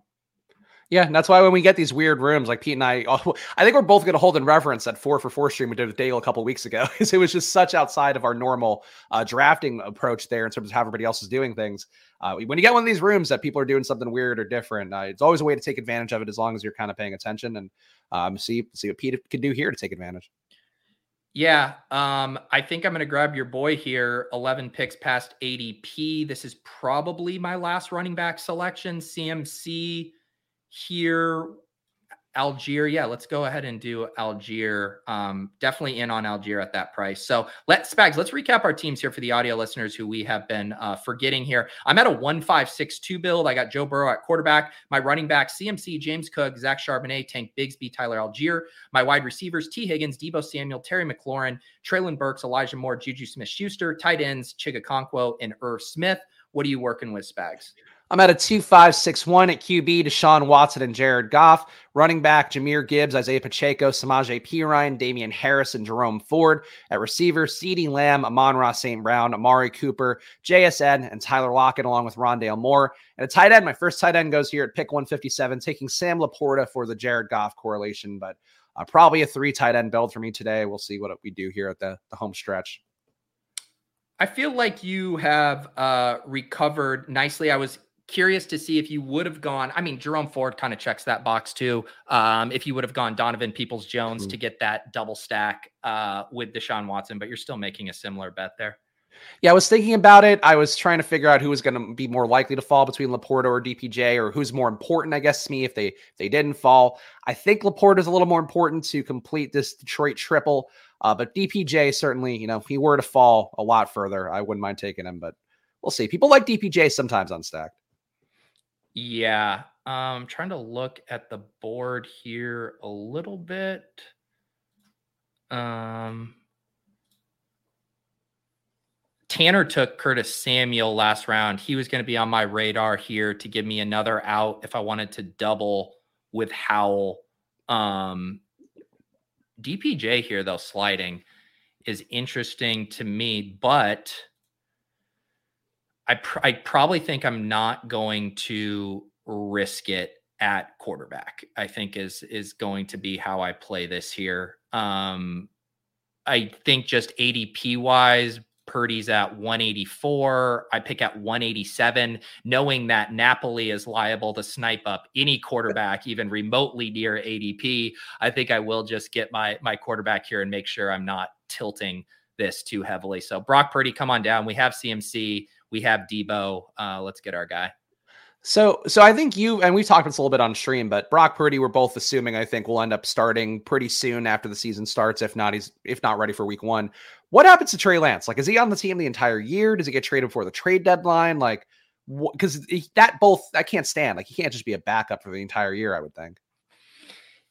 Speaker 2: Yeah, and that's why when we get these weird rooms, like Pete and I, I think we're both going to hold in reverence that four for four stream we did with Dale a couple weeks ago, because it was just such outside of our normal uh, drafting approach there in terms of how everybody else is doing things. Uh, when you get one of these rooms that people are doing something weird or different, uh, it's always a way to take advantage of it as long as you're kind of paying attention and um, see see what Pete can do here to take advantage.
Speaker 1: Yeah, um, I think I'm going to grab your boy here. 11 picks past ADP. This is probably my last running back selection. CMC here Allgeier, yeah, let's go ahead and do Allgeier. Um, definitely in on Allgeier at that price. So let's Spags, let's recap our teams here for the audio listeners who we have been uh, forgetting here. I'm at a one five six two build. I got Joe Burrow at quarterback. My running back CMC, James Cook, Zach Charbonnet, Tank Bigsby, Tyler Allgeier. My wide receivers T Higgins, Deebo Samuel, Terry McLaurin, Treylon Burks, Elijah Moore, Juju Smith Schuster, tight ends Chig Okonkwo, and Irv Smith. What are you working with, Spags?
Speaker 2: I'm at a 2.561 at QB, Deshaun Watson and Jared Goff. Running back, Jahmyr Gibbs, Isaiah Pacheco, Samaje Perine, Damien Harris, and Jerome Ford. At receiver, CeeDee Lamb, Amon-Ra St. Brown, Amari Cooper, JSN, and Tyler Lockett, along with Rondale Moore. And a tight end, my first tight end goes here at pick 157, taking Sam LaPorta for the Jared Goff correlation, but uh, probably a three tight end build for me today. We'll see what we do here at the, the home stretch.
Speaker 1: I feel like you have uh, recovered nicely. I was curious to see if you would have gone. I mean, Jerome Ford kind of checks that box too. Um, if you would have gone Donovan Peoples Jones mm-hmm. to get that double stack uh, with Deshaun Watson, but you're still making a similar bet there.
Speaker 2: Yeah, I was thinking about it. I was trying to figure out who was going to be more likely to fall between Laporta or DPJ, or who's more important, I guess, to me if they if they didn't fall. I think Laporta is a little more important to complete this Detroit triple, uh, but DPJ certainly, you know, if he were to fall a lot further, I wouldn't mind taking him. But we'll see. People like DPJ sometimes on stack.
Speaker 1: Yeah, um, trying to look at the board here a little bit. Um, Tanner took Curtis Samuel last round. He was going to be on my radar here to give me another out if I wanted to double with Howell. Um, DPJ here, though, sliding is interesting to me, but I, pr- I probably think I'm not going to risk it at quarterback. I think is is going to be how I play this here. Um, I think just ADP wise, Purdy's at 184. I pick at 187, knowing that Napoli is liable to snipe up any quarterback, even remotely near ADP. I think I will just get my my quarterback here and make sure I'm not tilting this too heavily. So Brock Purdy, come on down. We have CMC, we have Deebo. Uh, let's get our guy.
Speaker 2: So, so I think you and we've talked this a little bit on stream, but Brock Purdy, we're both assuming I think will end up starting pretty soon after the season starts. If not, he's if not ready for week one. What happens to Trey Lance? Like, is he on the team the entire year? Does he get traded before the trade deadline? Like, because that both I can't stand. Like, he can't just be a backup for the entire year. I would think.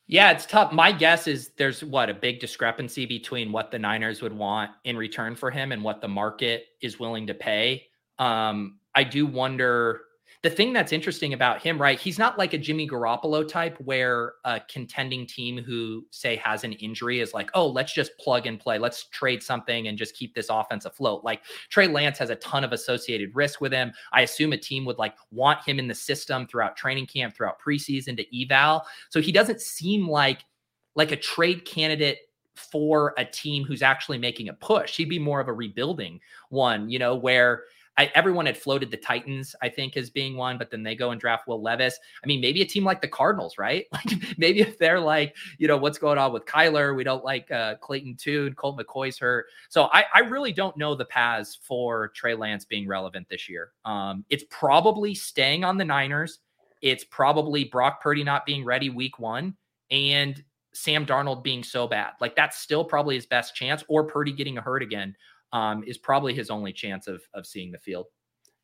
Speaker 1: Yeah, it's tough. My guess is there's what a big discrepancy between what the Niners would want in return for him and what the market is willing to pay. Um, I do wonder the thing that's interesting about him, right? He's not like a Jimmy Garoppolo type where a contending team who say has an injury is like, oh, let's just plug and play. Let's trade something and just keep this offense afloat. Like Trey Lance has a ton of associated risk with him. I assume a team would like want him in the system throughout training camp, throughout preseason to eval. So he doesn't seem like like a trade candidate for a team who's actually making a push. He'd be more of a rebuilding one, you know, where I, everyone had floated the Titans, I think, as being one, but then they go and draft Will Levis. I mean, maybe a team like the Cardinals, right? Like maybe if they're like, you know, what's going on with Kyler? We don't like uh, Clayton Tune, Colt McCoy's hurt. So I, I really don't know the paths for Trey Lance being relevant this year. Um, it's probably staying on the Niners. It's probably Brock Purdy not being ready week one. And Sam Darnold being so bad. Like that's still probably his best chance, or Purdy getting hurt again um, is probably his only chance of of seeing the field.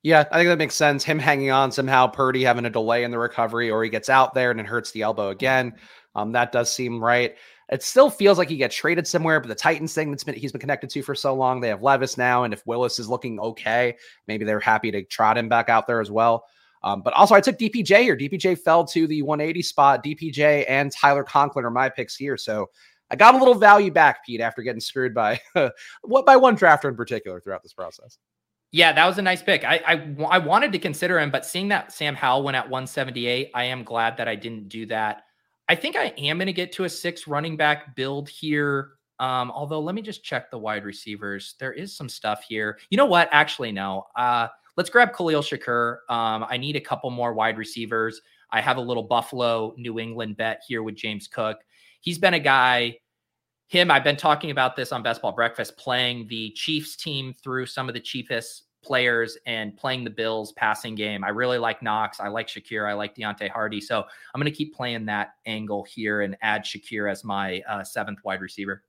Speaker 2: Yeah, I think that makes sense. Him hanging on somehow, Purdy having a delay in the recovery, or he gets out there and it hurts the elbow again. Um, that does seem right. It still feels like he gets traded somewhere, but the Titans thing that's been he's been connected to for so long, they have Levis now, and if Willis is looking okay, maybe they're happy to trot him back out there as well. Um, but also, I took DPJ here. DPJ fell to the 180 spot. DPJ and Tyler Conklin are my picks here. So I got a little value back, Pete, after getting screwed by what by one drafter in particular throughout this process.
Speaker 1: Yeah, that was a nice pick. I, I, I wanted to consider him, but seeing that Sam Howell went at 178, I am glad that I didn't do that. I think I am going to get to a six running back build here. Um, although let me just check the wide receivers. There is some stuff here. You know what? Actually, no. Uh, let's grab Khalil Shakir. Um, I need a couple more wide receivers. I have a little Buffalo New England bet here with James Cook he's been a guy him i've been talking about this on best ball breakfast playing the chiefs team through some of the cheapest players and playing the bills passing game i really like knox i like shakir i like Deonte harty so i'm going to keep playing that angle here and add shakir as my uh, seventh wide receiver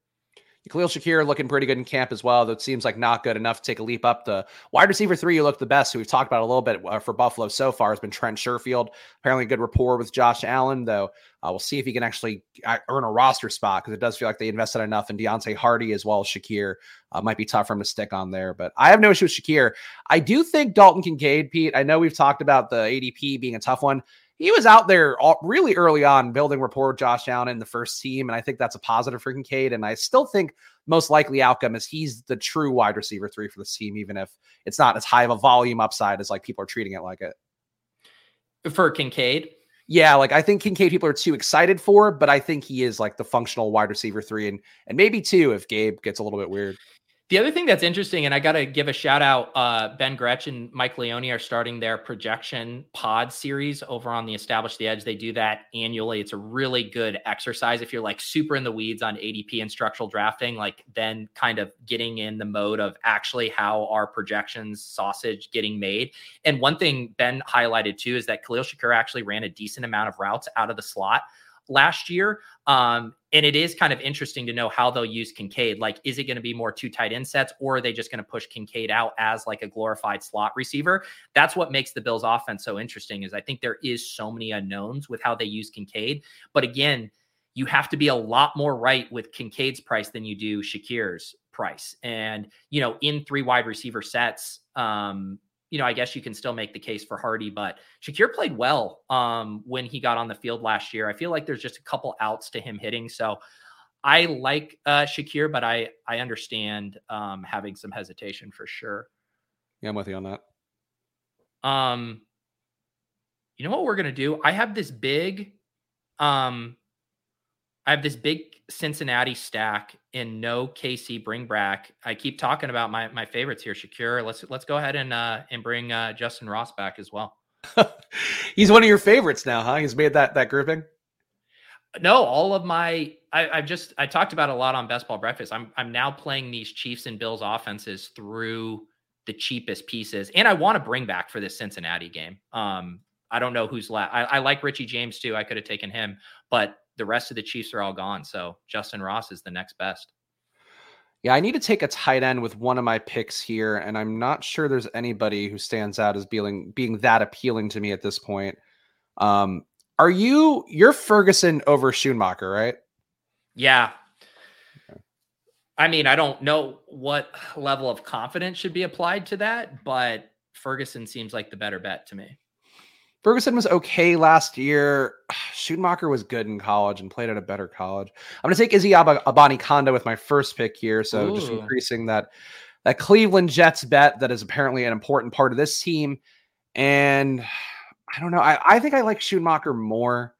Speaker 2: Khalil Shakir looking pretty good in camp as well. That seems like not good enough to take a leap up. The wide receiver three, you look the best. Who we've talked about a little bit uh, for Buffalo so far has been Trent Sherfield. Apparently, a good rapport with Josh Allen, though. Uh, we'll see if he can actually uh, earn a roster spot because it does feel like they invested enough in Deonte Harty as well as Shakir. Uh, might be tough for him to stick on there, but I have no issue with Shakir. I do think Dalton Kincaid, Pete. I know we've talked about the ADP being a tough one he was out there all, really early on building rapport with Josh Allen in the first team. And I think that's a positive for Kincaid. And I still think most likely outcome is he's the true wide receiver three for this team, even if it's not as high of a volume upside as like people are treating it like it.
Speaker 1: For Kincaid?
Speaker 2: Yeah, like I think Kincaid people are too excited for, but I think he is like the functional wide receiver three and and maybe two if Gabe gets a little bit weird.
Speaker 1: The other thing that's interesting, and I got to give a shout out, uh, Ben Gretch and Mike Leone are starting their projection pod series over on the Establish the Edge. They do that annually. It's a really good exercise if you're like super in the weeds on ADP and structural drafting, like then kind of getting in the mode of actually how are projections sausage getting made. And one thing Ben highlighted too is that Khalil Shakir actually ran a decent amount of routes out of the slot last year. Um, and it is kind of interesting to know how they'll use Kincaid. Like, is it going to be more two tight end sets, or are they just going to push Kincaid out as like a glorified slot receiver? That's what makes the Bills' offense so interesting. Is I think there is so many unknowns with how they use Kincaid. But again, you have to be a lot more right with Kincaid's price than you do Shakir's price. And you know, in three wide receiver sets, um, you know, I guess you can still make the case for Harty, but Shakir played well um, when he got on the field last year. I feel like there's just a couple outs to him hitting. So I like uh, Shakir, but I I understand um, having some hesitation for sure.
Speaker 2: Yeah, I'm with you on that.
Speaker 1: Um, you know what we're gonna do? I have this big, um, I have this big Cincinnati stack in no KC bring back. I keep talking about my my favorites here, Shakir. Let's let's go ahead and uh and bring uh Justyn Ross back as well.
Speaker 2: He's one of your favorites now, huh? He's made that that grouping.
Speaker 1: No, all of my I, I've just I talked about a lot on Best Ball Breakfast. I'm I'm now playing these Chiefs and Bills offenses through the cheapest pieces, and I want to bring back for this Cincinnati game. Um, I don't know who's left. I, I like Richie James too. I could have taken him, but the rest of the Chiefs are all gone. So Justyn Ross is the next best.
Speaker 2: Yeah, I need to take a tight end with one of my picks here, and I'm not sure there's anybody who stands out as being being that appealing to me at this point. Um, are you you're Ferguson over Schoonmaker, right?
Speaker 1: Yeah. I mean, I don't know what level of confidence should be applied to that, but Ferguson seems like the better bet to me.
Speaker 2: Ferguson was okay last year. Schoonmaker was good in college and played at a better college. I'm going to take Izzy Ab- Abanikanda with my first pick here. So Ooh. just increasing that that Cleveland Jets bet that is apparently an important part of this team. And I don't know. I, I think I like Schoonmaker more.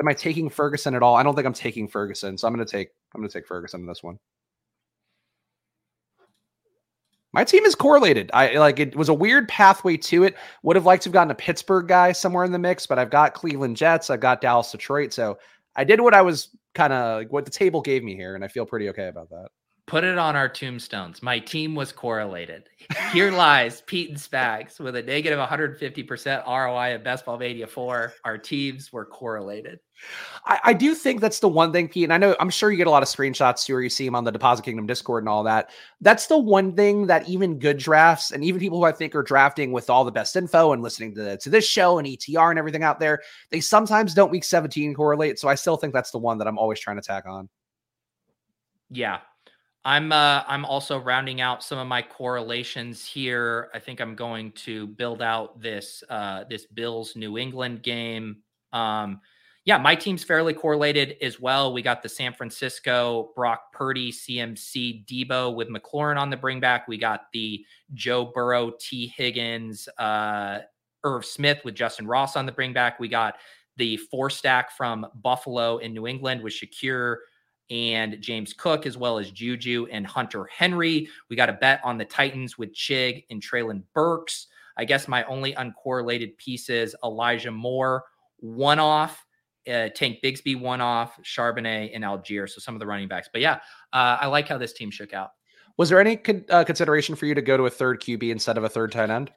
Speaker 2: Am I taking Ferguson at all? I don't think I'm taking Ferguson. So I'm going to take I'm going to take Ferguson in this one. My team is correlated. I like it was a weird pathway to it. Would have liked to have gotten a Pittsburgh guy somewhere in the mix, but I've got Cleveland Jets, I've got Dallas Detroit. So I did what I was kind of like what the table gave me here, and I feel pretty okay about that.
Speaker 1: Put it on our tombstones. My team was correlated. Here lies Pete and Spags with a negative 150% ROI of Best Ball Mania 4. Our teams were correlated.
Speaker 2: I, I, do think that's the one thing, Pete. And I know I'm sure you get a lot of screenshots too, where you see him on the Deposit Kingdom Discord and all that. That's the one thing that even good drafts and even people who I think are drafting with all the best info and listening to, to this show and ETR and everything out there, they sometimes don't week 17 correlate. So I still think that's the one that I'm always trying to tack on.
Speaker 1: Yeah, I'm uh, I'm also rounding out some of my correlations here. I think I'm going to build out this uh, this Bills New England game. Um, yeah, my team's fairly correlated as well. We got the San Francisco Brock Purdy CMC Deebo with McLaurin on the bring back. We got the Joe Burrow T. Higgins uh, Irv Smith with Justyn Ross on the bring back. We got the four stack from Buffalo in New England with Shakir and James Cook, as well as Juju and Hunter Henry. We got a bet on the Titans with Chig and Treylon Burks. I guess my only uncorrelated piece is Elijah Moore, one off, uh, Tank Bigsby, one off, Charbonnet and Allgeier. So some of the running backs. But yeah, uh, I like how this team shook out.
Speaker 2: Was there any con- uh, consideration for you to go to a third QB instead of a third tight end?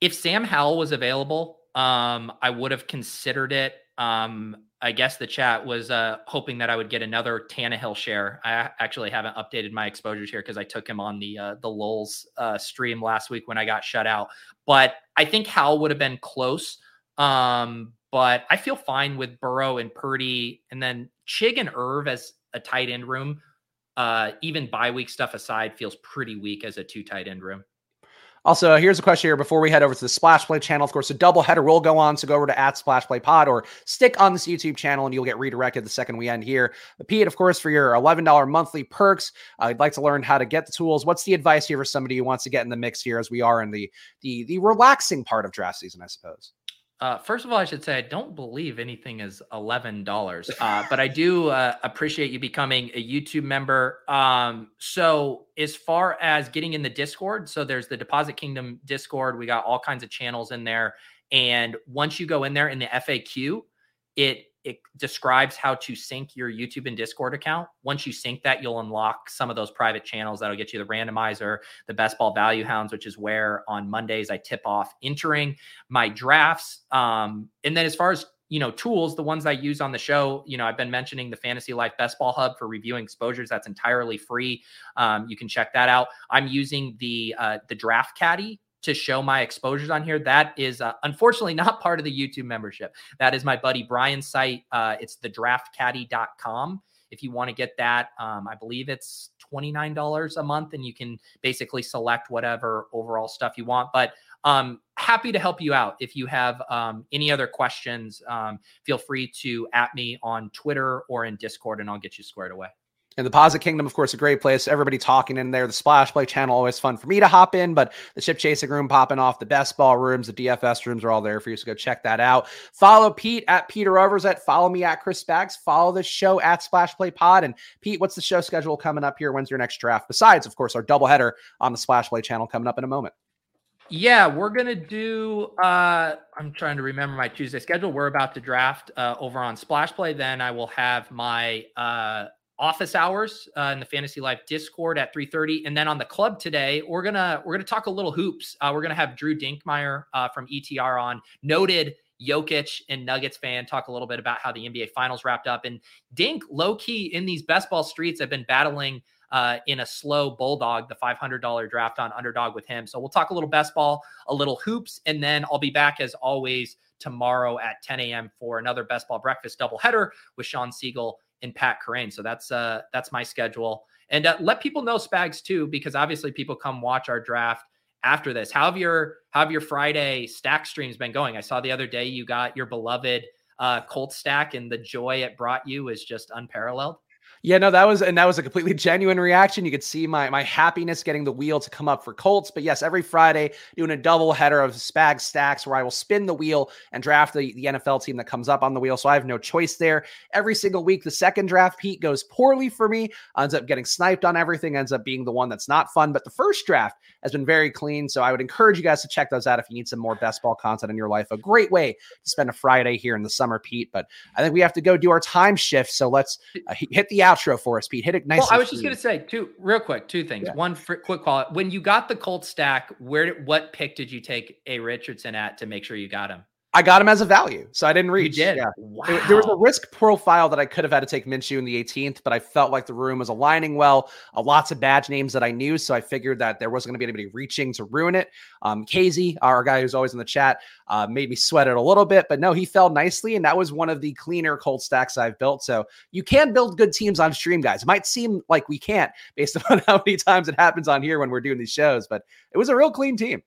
Speaker 1: If Sam Howell was available, um, I would have considered it. Um, I guess the chat was uh, hoping that I would get another Tannehill share. I actually haven't updated my exposures here because I took him on the uh, the Lulz uh, stream last week when I got shut out. But I think Howell would have been close. Um, but I feel fine with Burrow and Purdy, and then Chig and Irv as a tight end room. Uh, even bye week stuff aside, feels pretty weak as a two tight end room.
Speaker 2: Also, here's a question here before we head over to the Splash Play channel. Of course, a double header will go on, so go over to at Splash Play Pod or stick on this YouTube channel and you'll get redirected the second we end here. But Pete, of course, for your $11 monthly perks, uh, I'd like to learn how to get the tools. What's the advice here for somebody who wants to get in the mix here as we are in the the the relaxing part of draft season, I suppose?
Speaker 1: Uh, first of all, I should say I don't believe anything is eleven dollars, uh, but I do uh, appreciate you becoming a YouTube member. Um, so, as far as getting in the Discord, so there's the Deposit Kingdom Discord. We got all kinds of channels in there, and once you go in there in the FAQ, it it describes how to sync your YouTube and Discord account. Once you sync that, you'll unlock some of those private channels that'll get you the randomizer, the best ball value hounds, which is where on Mondays I tip off entering my drafts. Um, and then as far as you know, tools, the ones I use on the show, you know, I've been mentioning the Fantasy Life Best Ball Hub for reviewing exposures. That's entirely free. Um, you can check that out. I'm using the uh, the Draft Caddy to show my exposures on here. That is uh, unfortunately not part of the YouTube membership. That is my buddy Brian's site. Uh, it's the draftcaddy.com. If you want to get that, um, I believe it's $29 a month and you can basically select whatever overall stuff you want. But um, happy to help you out. If you have um, any other questions, um, feel free to at me on Twitter or in Discord and I'll get you squared away.
Speaker 2: And the Deposit Kingdom, of course, a great place. Everybody talking in there. The Splash Play channel, always fun for me to hop in, but the ship chasing room popping off, the best ball rooms, the DFS rooms are all there for you. So go check that out. Follow Pete at Peter Overzet. Follow me at Chris Spags. Follow the show at Splash Play Pod. And Pete, what's the show schedule coming up here? When's your next draft? Besides, of course, our doubleheader on the Splash Play channel coming up in a moment.
Speaker 1: Yeah, we're gonna do. uh I'm trying to remember my Tuesday schedule. We're about to draft uh, over on Splash Play. Then I will have my uh office hours uh, in the fantasy life discord at 3.30 and then on the club today we're gonna we're gonna talk a little hoops uh, we're gonna have drew dinkmeyer uh, from etr on noted Jokic and Nuggets fan talk a little bit about how the NBA Finals wrapped up. And Dink, low key in these best ball streets, have been battling uh, in a slow bulldog, the $500 draft on underdog with him. So we'll talk a little best ball, a little hoops, and then I'll be back as always tomorrow at 10 a.m. for another best ball breakfast doubleheader with Shawn Siegele and Pat Kerrane. So that's uh that's my schedule. And uh, let people know Spags too, because obviously people come watch our draft after this. How have your how have your Friday stack streams been going? I saw the other day you got your beloved uh Colt stack, and the joy it brought you is just unparalleled.
Speaker 2: Yeah, no, that was and that was a completely genuine reaction. You could see my my happiness getting the wheel to come up for Colts. But yes, every Friday doing a double header of spag stacks where I will spin the wheel and draft the, the NFL team that comes up on the wheel. So I have no choice there. Every single week, the second draft Pete goes poorly for me, ends up getting sniped on everything, ends up being the one that's not fun. But the first draft has been very clean. So I would encourage you guys to check those out if you need some more best ball content in your life. A great way to spend a Friday here in the summer, Pete. But I think we have to go do our time shift. So let's uh, hit the outro for us, Pete. Hit it nice.
Speaker 1: Well, I was just going to say two real quick, two things. Yeah. One fr- quick call. When you got the Colt stack, where did, what pick did you take a Richardson at to make sure you got him?
Speaker 2: I got him as a value, so I didn't reach.
Speaker 1: You did.
Speaker 2: Yeah.
Speaker 1: Wow.
Speaker 2: It, there was a risk profile that I could have had to take Minshew in the 18th, but I felt like the room was aligning well. Uh, lots of badge names that I knew, so I figured that there wasn't going to be anybody reaching to ruin it. Um, Casey, our guy who's always in the chat, uh, made me sweat it a little bit, but no, he fell nicely, and that was one of the cleaner Colt stacks I've built. So you can build good teams on stream, guys. It might seem like we can't based on how many times it happens on here when we're doing these shows, but it was a real clean team.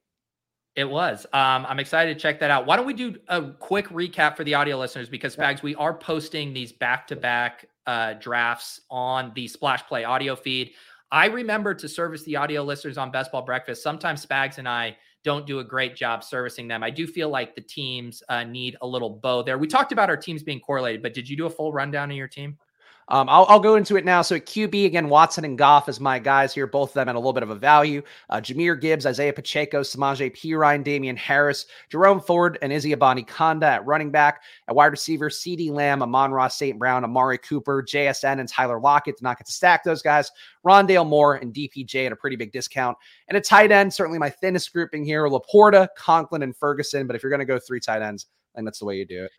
Speaker 1: It was. Um, I'm excited to check that out. Why don't we do a quick recap for the audio listeners? Because Spags, we are posting these back-to-back uh, drafts on the Splash Play audio feed. I remember to service the audio listeners on Best Ball Breakfast. Sometimes Spags and I don't do a great job servicing them. I do feel like the teams uh, need a little bow there. We talked about our teams being correlated, but did you do a full rundown of your team?
Speaker 2: Um, I'll, I'll, go into it now. So at QB, again, Watson and Goff as my guys here, both of them at a little bit of a value. Uh, Jahmyr Gibbs, Isaiah Pacheco, Samaje Perine, Damien Harris, Jerome Ford, and Izzy Abanikanda at running back. At wide receiver, CeeDee Lamb, Amon-Ra St. Brown, Amari Cooper, JSN, and Tyler Lockett. Did not get to stack those guys. Rondale Moore and DPJ at a pretty big discount. And a tight end, certainly my thinnest grouping here, LaPorta, Conklin, and Ferguson. But if you're going to go three tight ends, then that's the way you do it.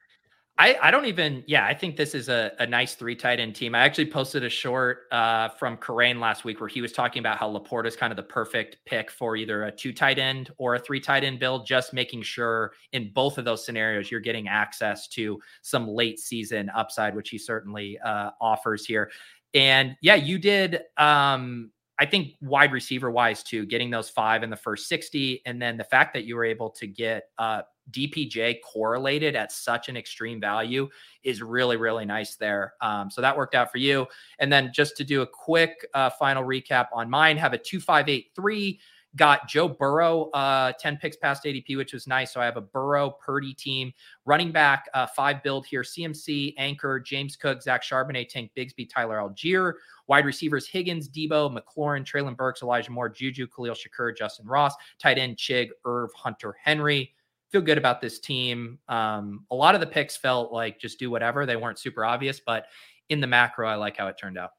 Speaker 1: I, I don't even yeah I think this is a, a nice three tight end team. I actually posted a short uh, from Kerrane last week where he was talking about how LaPorta is kind of the perfect pick for either a two tight end or a three tight end build. Just making sure in both of those scenarios you're getting access to some late season upside, which he certainly uh, offers here. And yeah, you did. Um, I think wide receiver wise too, getting those five in the first 60. And then the fact that you were able to get uh, DPJ correlated at such an extreme value is really, really nice there. Um, so that worked out for you. And then just to do a quick uh, final recap on mine, have a 2583 Got Joe Burrow, uh, 10 picks past ADP, which was nice. So I have a Burrow Purdy team. Running back, uh, five build here CMC, Anchor, James Cook, Zach Charbonnet, Tank Bigsby, Tyler Allgeier. Wide receivers Higgins, Deebo, McLaurin, Treylon Burks, Elijah Moore, Juju, Khalil Shakir, Justyn Ross. Tight end Chig, Irv, Hunter Henry feel good about this team. Um, a lot of the picks felt like just do whatever. They weren't super obvious, but in the macro, I like how it turned out.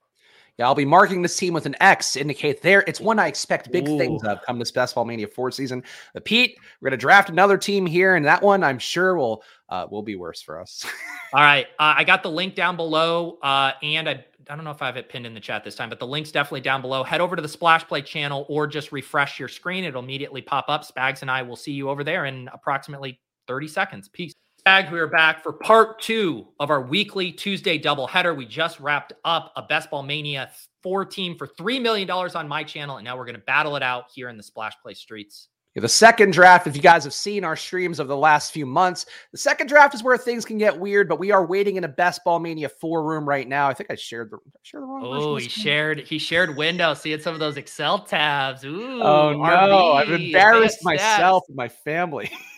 Speaker 2: Yeah, I'll be marking this team with an X to indicate there. It's one I expect big Ooh. things of come this Best Ball Mania 4 season. But Pete, we're gonna draft another team here, and that one I'm sure will uh, will be worse for us.
Speaker 1: All right. Uh, I got the link down below. Uh, and I I don't know if I have it pinned in the chat this time, but the link's definitely down below. Head over to the Splash Play channel or just refresh your screen. It'll immediately pop up. Spags and I will see you over there in approximately 30 seconds. Peace. We are back for part two of our weekly Tuesday doubleheader. We just wrapped up a Best Ball Mania 4 team for $3 million on my channel, and now we're going to battle it out here in the Splash Play streets.
Speaker 2: The second draft, if you guys have seen our streams of the last few months, the second draft is where things can get weird, but we are waiting in a Best Ball Mania 4 room right now. I think I shared the, share the wrong
Speaker 1: Oh, he shared he shared Windows, seeing some of those Excel tabs. Ooh,
Speaker 2: oh no, RB, I've embarrassed myself and my family.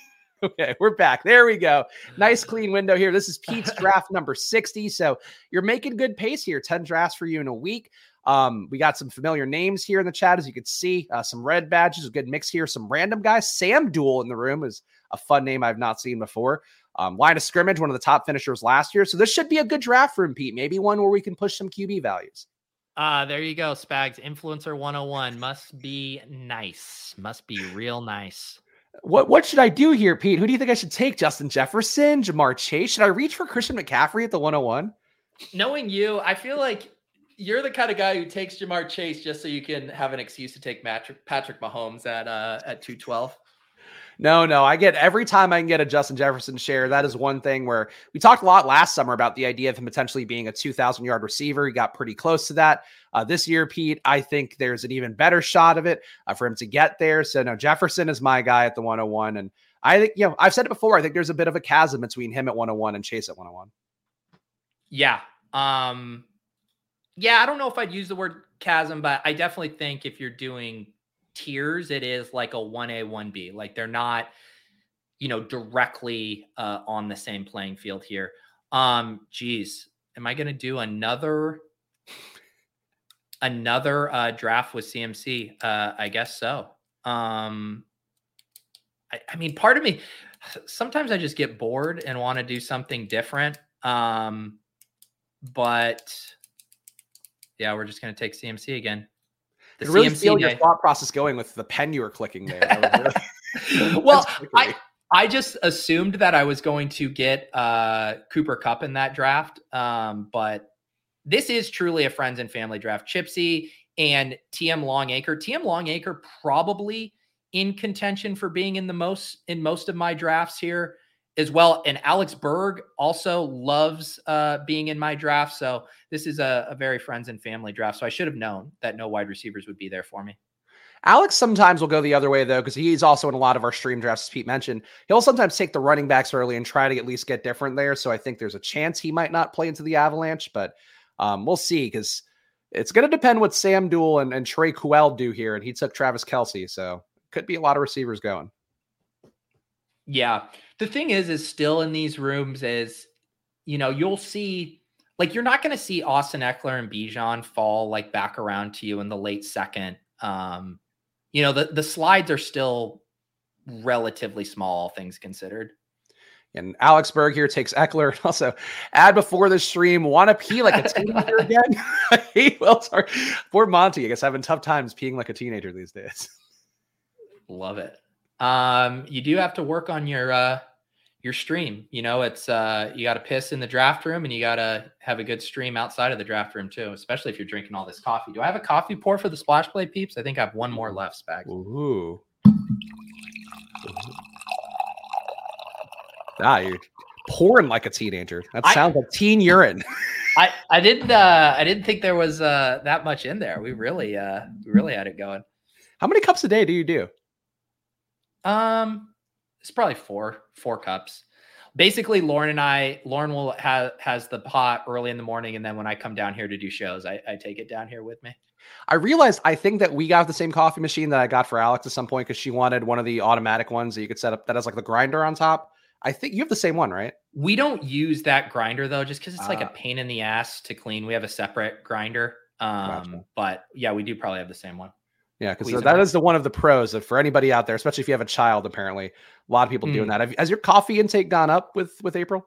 Speaker 2: okay, we're back. There we go. Nice clean window here. This is Pete's draft number 60. So you're making good pace here. 10 drafts for you in a week. Um, we got some familiar names here in the chat, as you can see. Uh, some red badges, a good mix here. Some random guys. Sam Duel in the room is a fun name I've not seen before. Um, line of scrimmage, one of the top finishers last year. So this should be a good draft for him, Pete. Maybe one where we can push some QB values.
Speaker 1: Ah, uh, there you go, Spags. Influencer 101 must be nice. Must be real nice.
Speaker 2: What what should I do here, Pete? Who do you think I should take? Justin Jefferson, Ja'Marr Chase? Should I reach for Christian McCaffrey at the 101?
Speaker 1: Knowing you, I feel like you're the kind of guy who takes Ja'Marr Chase just so you can have an excuse to take Patrick Patrick Mahomes at uh at 212.
Speaker 2: No, no, I get every time I can get a Justin Jefferson share. That is one thing where we talked a lot last summer about the idea of him potentially being a 2,000 yard receiver. He got pretty close to that. Uh, this year, Pete, I think there's an even better shot of it uh, for him to get there. So, no, Jefferson is my guy at the 101. And I think, you know, I've said it before. I think there's a bit of a chasm between him at 101 and Chase at 101.
Speaker 1: Yeah. Um, yeah, I don't know if I'd use the word chasm, but I definitely think if you're doing tiers, it is like a 1A, 1B. Like they're not, you know, directly uh, on the same playing field here. Um, geez, am I going to do another another uh, draft with CMC? Uh, I guess so. Um, I, I mean, part of me sometimes I just get bored and want to do something different. Um, but yeah, we're just going to take CMC again.
Speaker 2: The I really CMC feel your thought process going with the pen you were clicking there.
Speaker 1: Really, well, I I just assumed that I was going to get uh, Cooper Kupp in that draft, um, but this is truly a friends and family draft. Chipsy and TM Longacre. TM Longacre probably in contention for being in the most in most of my drafts here as well. And Alex Berg also loves uh, being in my draft. So this is a, a, very friends and family draft. So I should have known that no wide receivers would be there for me.
Speaker 2: Alex sometimes will go the other way though, because he's also in a lot of our stream drafts, as Pete mentioned. He'll sometimes take the running backs early and try to at least get different there. So I think there's a chance he might not play into the Avalanche, but um, we'll see because it's going to depend what Sam Duel and, and Trey Quell do here. And he took Travis Kelce. So could be a lot of receivers going.
Speaker 1: Yeah. The thing is, is still in these rooms is, you know, you'll see like you're not going to see Austin Ekeler and Bijan fall like back around to you in the late second. Um, you know, the the slides are still relatively small, all things considered.
Speaker 2: And Alex Berg here takes Ekeler. And also, add before the stream, want to pee like a teenager again? I hate well, sorry. Poor Monty, I guess having tough times peeing like a teenager these days.
Speaker 1: Love it. Um, you do have to work on your uh your stream. You know, it's uh you got to piss in the draft room and you got to have a good stream outside of the draft room too, especially if you're drinking all this coffee. Do I have a coffee pour for the splash play peeps? I think I have one more left, Spags.
Speaker 2: Ooh. Ah, you're pouring like a teenager. That sounds I, like teen urine.
Speaker 1: I I didn't uh I didn't think there was uh that much in there. We really uh we really had it going.
Speaker 2: How many cups a day do you do?
Speaker 1: Um, it's probably four four cups. basically Lauren and I, Lauren will have has the pot early in the morning, and then when I come down here to do shows, I, I take it down here with me.
Speaker 2: I realized I think that we got the same coffee machine that I got for Alex at some point because she wanted one of the automatic ones that you could set up that has like the grinder on top. I think you have the same one, right?
Speaker 1: We don't use that grinder though, just because it's uh, like a
Speaker 2: ah.
Speaker 1: pain in the ass to clean. We have a separate grinder. Um, gotcha. but yeah, we do probably have the same one.
Speaker 2: Yeah, because that is the one of the pros of for anybody out there, especially if you have a child. Apparently, a lot of people mm. doing that. Have, has your coffee intake gone up with with April?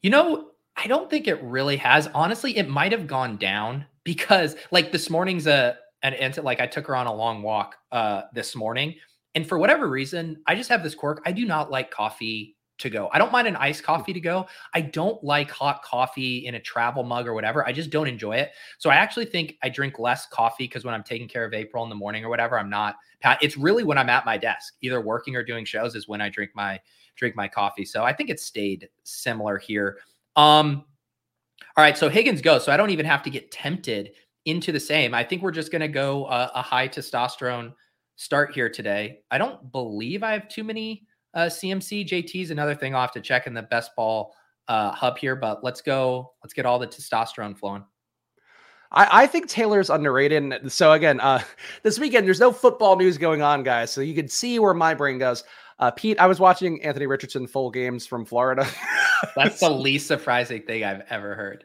Speaker 1: You know, I don't think it really has. Honestly, it might have gone down because, like, this morning's a an like I took her on a long walk uh this morning, and for whatever reason, I just have this quirk. I do not like coffee to go. I don't mind an iced hmm. coffee to go. I don't like hot coffee in a travel mug or whatever. I just don't enjoy it. So I actually think I drink less coffee because when I'm taking care of April in the morning or whatever, I'm not. It's really when I'm at my desk, either working or doing shows, is when I drink my drink my coffee. So I think it stayed similar here. Um, all right, so Higgins goes. So I don't even have to get tempted into the same. I think we're just going to go a, a high testosterone start here today. I don't believe I have too many uh, CMC. JT's another thing have to check in the best ball uh, hub here, but let's go. Let's get all the testosterone flowing.
Speaker 2: I, I think Taylor's underrated. So again, uh, this weekend there's no football news going on, guys. So you can see where my brain goes. Uh, Pete, I was watching Anthony Richardson full games from Florida.
Speaker 1: That's the least surprising thing I've ever heard.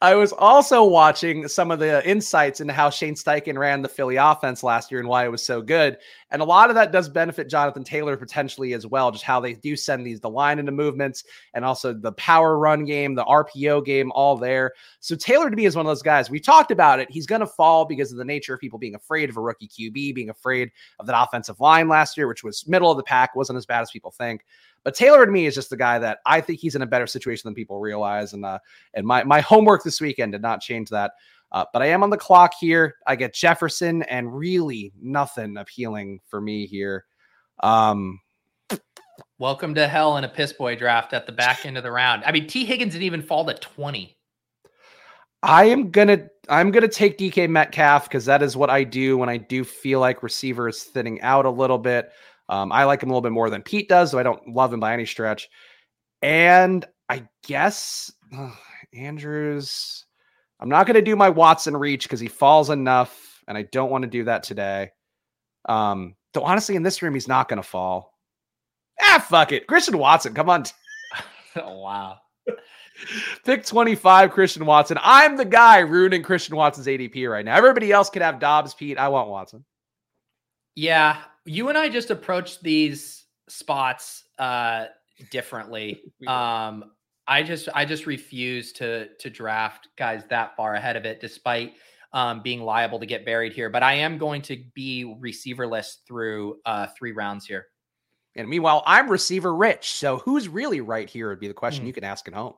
Speaker 2: I was also watching some of the insights into how Shane Steichen ran the Philly offense last year and why it was so good. And a lot of that does benefit Jonathan Taylor potentially as well, just how they do send these the line into movements and also the power run game, the RPO game, all there. So Taylor to me is one of those guys. We talked about it. He's going to fall because of the nature of people being afraid of a rookie QB, being afraid of that offensive line last year, which was middle of the pack, wasn't as bad as people think. But Taylor to me is just the guy that I think he's in a better situation than people realize. And uh, and my my homework this weekend did not change that. Uh, but I am on the clock here. I get Jefferson and really nothing appealing for me here. Um,
Speaker 1: Welcome to hell in a piss boy draft at the back end of the round. I mean, T. Higgins didn't even fall to 20.
Speaker 2: I am gonna I'm gonna take DK Metcalf because that is what I do when I do feel like receiver is thinning out a little bit. Um, I like him a little bit more than Pete does, so I don't love him by any stretch. And I guess uh, Andrews, I'm not going to do my Watson reach because he falls enough, and I don't want to do that today. Um, though honestly, in this room, he's not going to fall. Ah, fuck it, Christian Watson, come on.
Speaker 1: oh, wow.
Speaker 2: Pick 25, Christian Watson. I'm the guy ruining Christian Watson's ADP right now. Everybody else can have Doubs, Pete. I want Watson.
Speaker 1: Yeah, you and I just approached these spots uh differently. um I just I just refuse to to draft guys that far ahead of it despite um being liable to get buried here, but I am going to be receiverless through uh 3 rounds here.
Speaker 2: And meanwhile, I'm receiver rich. So who's really right here would be the question mm. you can ask at home.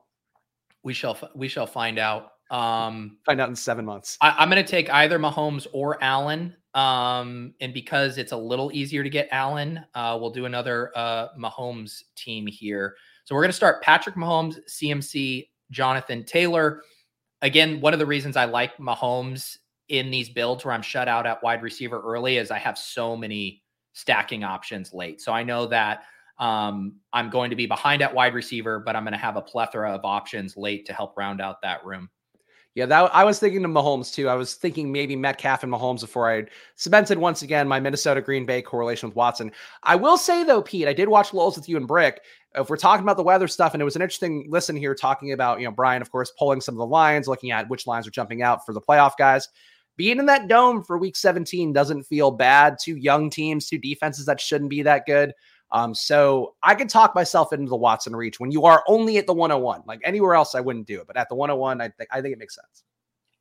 Speaker 1: We shall we shall find out. Um
Speaker 2: find out in 7 months.
Speaker 1: I, I'm going to take either Mahomes or Allen. Um, and because it's a little easier to get Allen, uh, we'll do another uh, Mahomes team here. So we're going to start Patrick Mahomes, CMC, Jonathan Taylor. Again, one of the reasons I like Mahomes in these builds where I'm shut out at wide receiver early is I have so many stacking options late. So I know that um, I'm going to be behind at wide receiver, but I'm going to have a plethora of options late to help round out that room.
Speaker 2: Yeah, that I was thinking of Mahomes too. I was thinking maybe Metcalf and Mahomes before I cemented once again my Minnesota Green Bay correlation with Watson. I will say though, Pete, I did watch Lulz with you and Brick. If we're talking about the weather stuff, and it was an interesting listen here talking about, you know, Brian, of course, pulling some of the lines, looking at which lines are jumping out for the playoff guys. Being in that dome for week 17 doesn't feel bad. Two young teams, two defenses that shouldn't be that good. Um, so I could talk myself into the Watson reach when you are only at the 101. Like anywhere else, I wouldn't do it, but at the 101, I think I think it makes sense.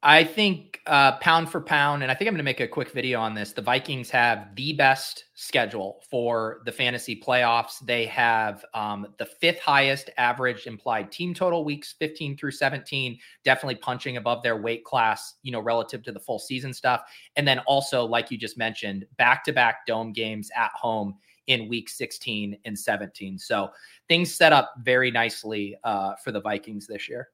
Speaker 1: I think uh, pound for pound, and I think I'm going to make a quick video on this. The Vikings have the best schedule for the fantasy playoffs. They have um, the fifth highest average implied team total weeks 15 through 17, definitely punching above their weight class, you know, relative to the full season stuff. And then also, like you just mentioned, back to back dome games at home in week 16 and 17. So things set up very nicely uh, for the Vikings this year.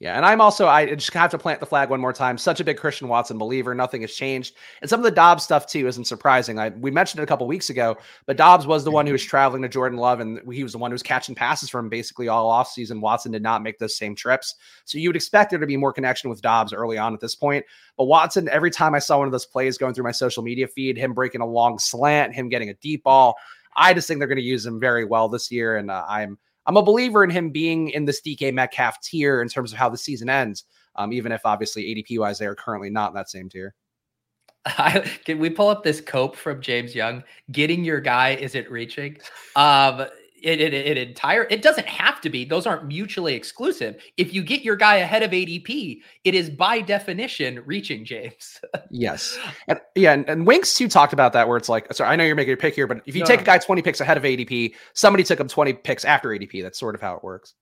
Speaker 2: Yeah, and I'm also I just have to plant the flag one more time. Such a big Christian Watson believer. Nothing has changed, and some of the Doubs stuff too isn't surprising. I we mentioned it a couple weeks ago, but Doubs was the one who was traveling to Jordan Love, and he was the one who was catching passes from basically all offseason. Watson did not make those same trips, so you would expect there to be more connection with Doubs early on at this point. But Watson, every time I saw one of those plays going through my social media feed, him breaking a long slant, him getting a deep ball, I just think they're going to use him very well this year, and uh, I'm I'm a believer in him being in this DK Metcalf tier in terms of how the season ends. Um, even if obviously ADP wise they are currently not in that same tier.
Speaker 1: I, can we pull up this cope from James Young? Getting your guy isn't reaching. Um, it, it, it entire it doesn't have to be those aren't mutually exclusive. If you get your guy ahead of adp it is by definition reaching james.
Speaker 2: Yes. And yeah and, and winks too talked about that where it's like sorry i know you're making a pick here but if you no. take a guy 20 picks ahead of adp somebody took him 20 picks after adp that's sort of how it works.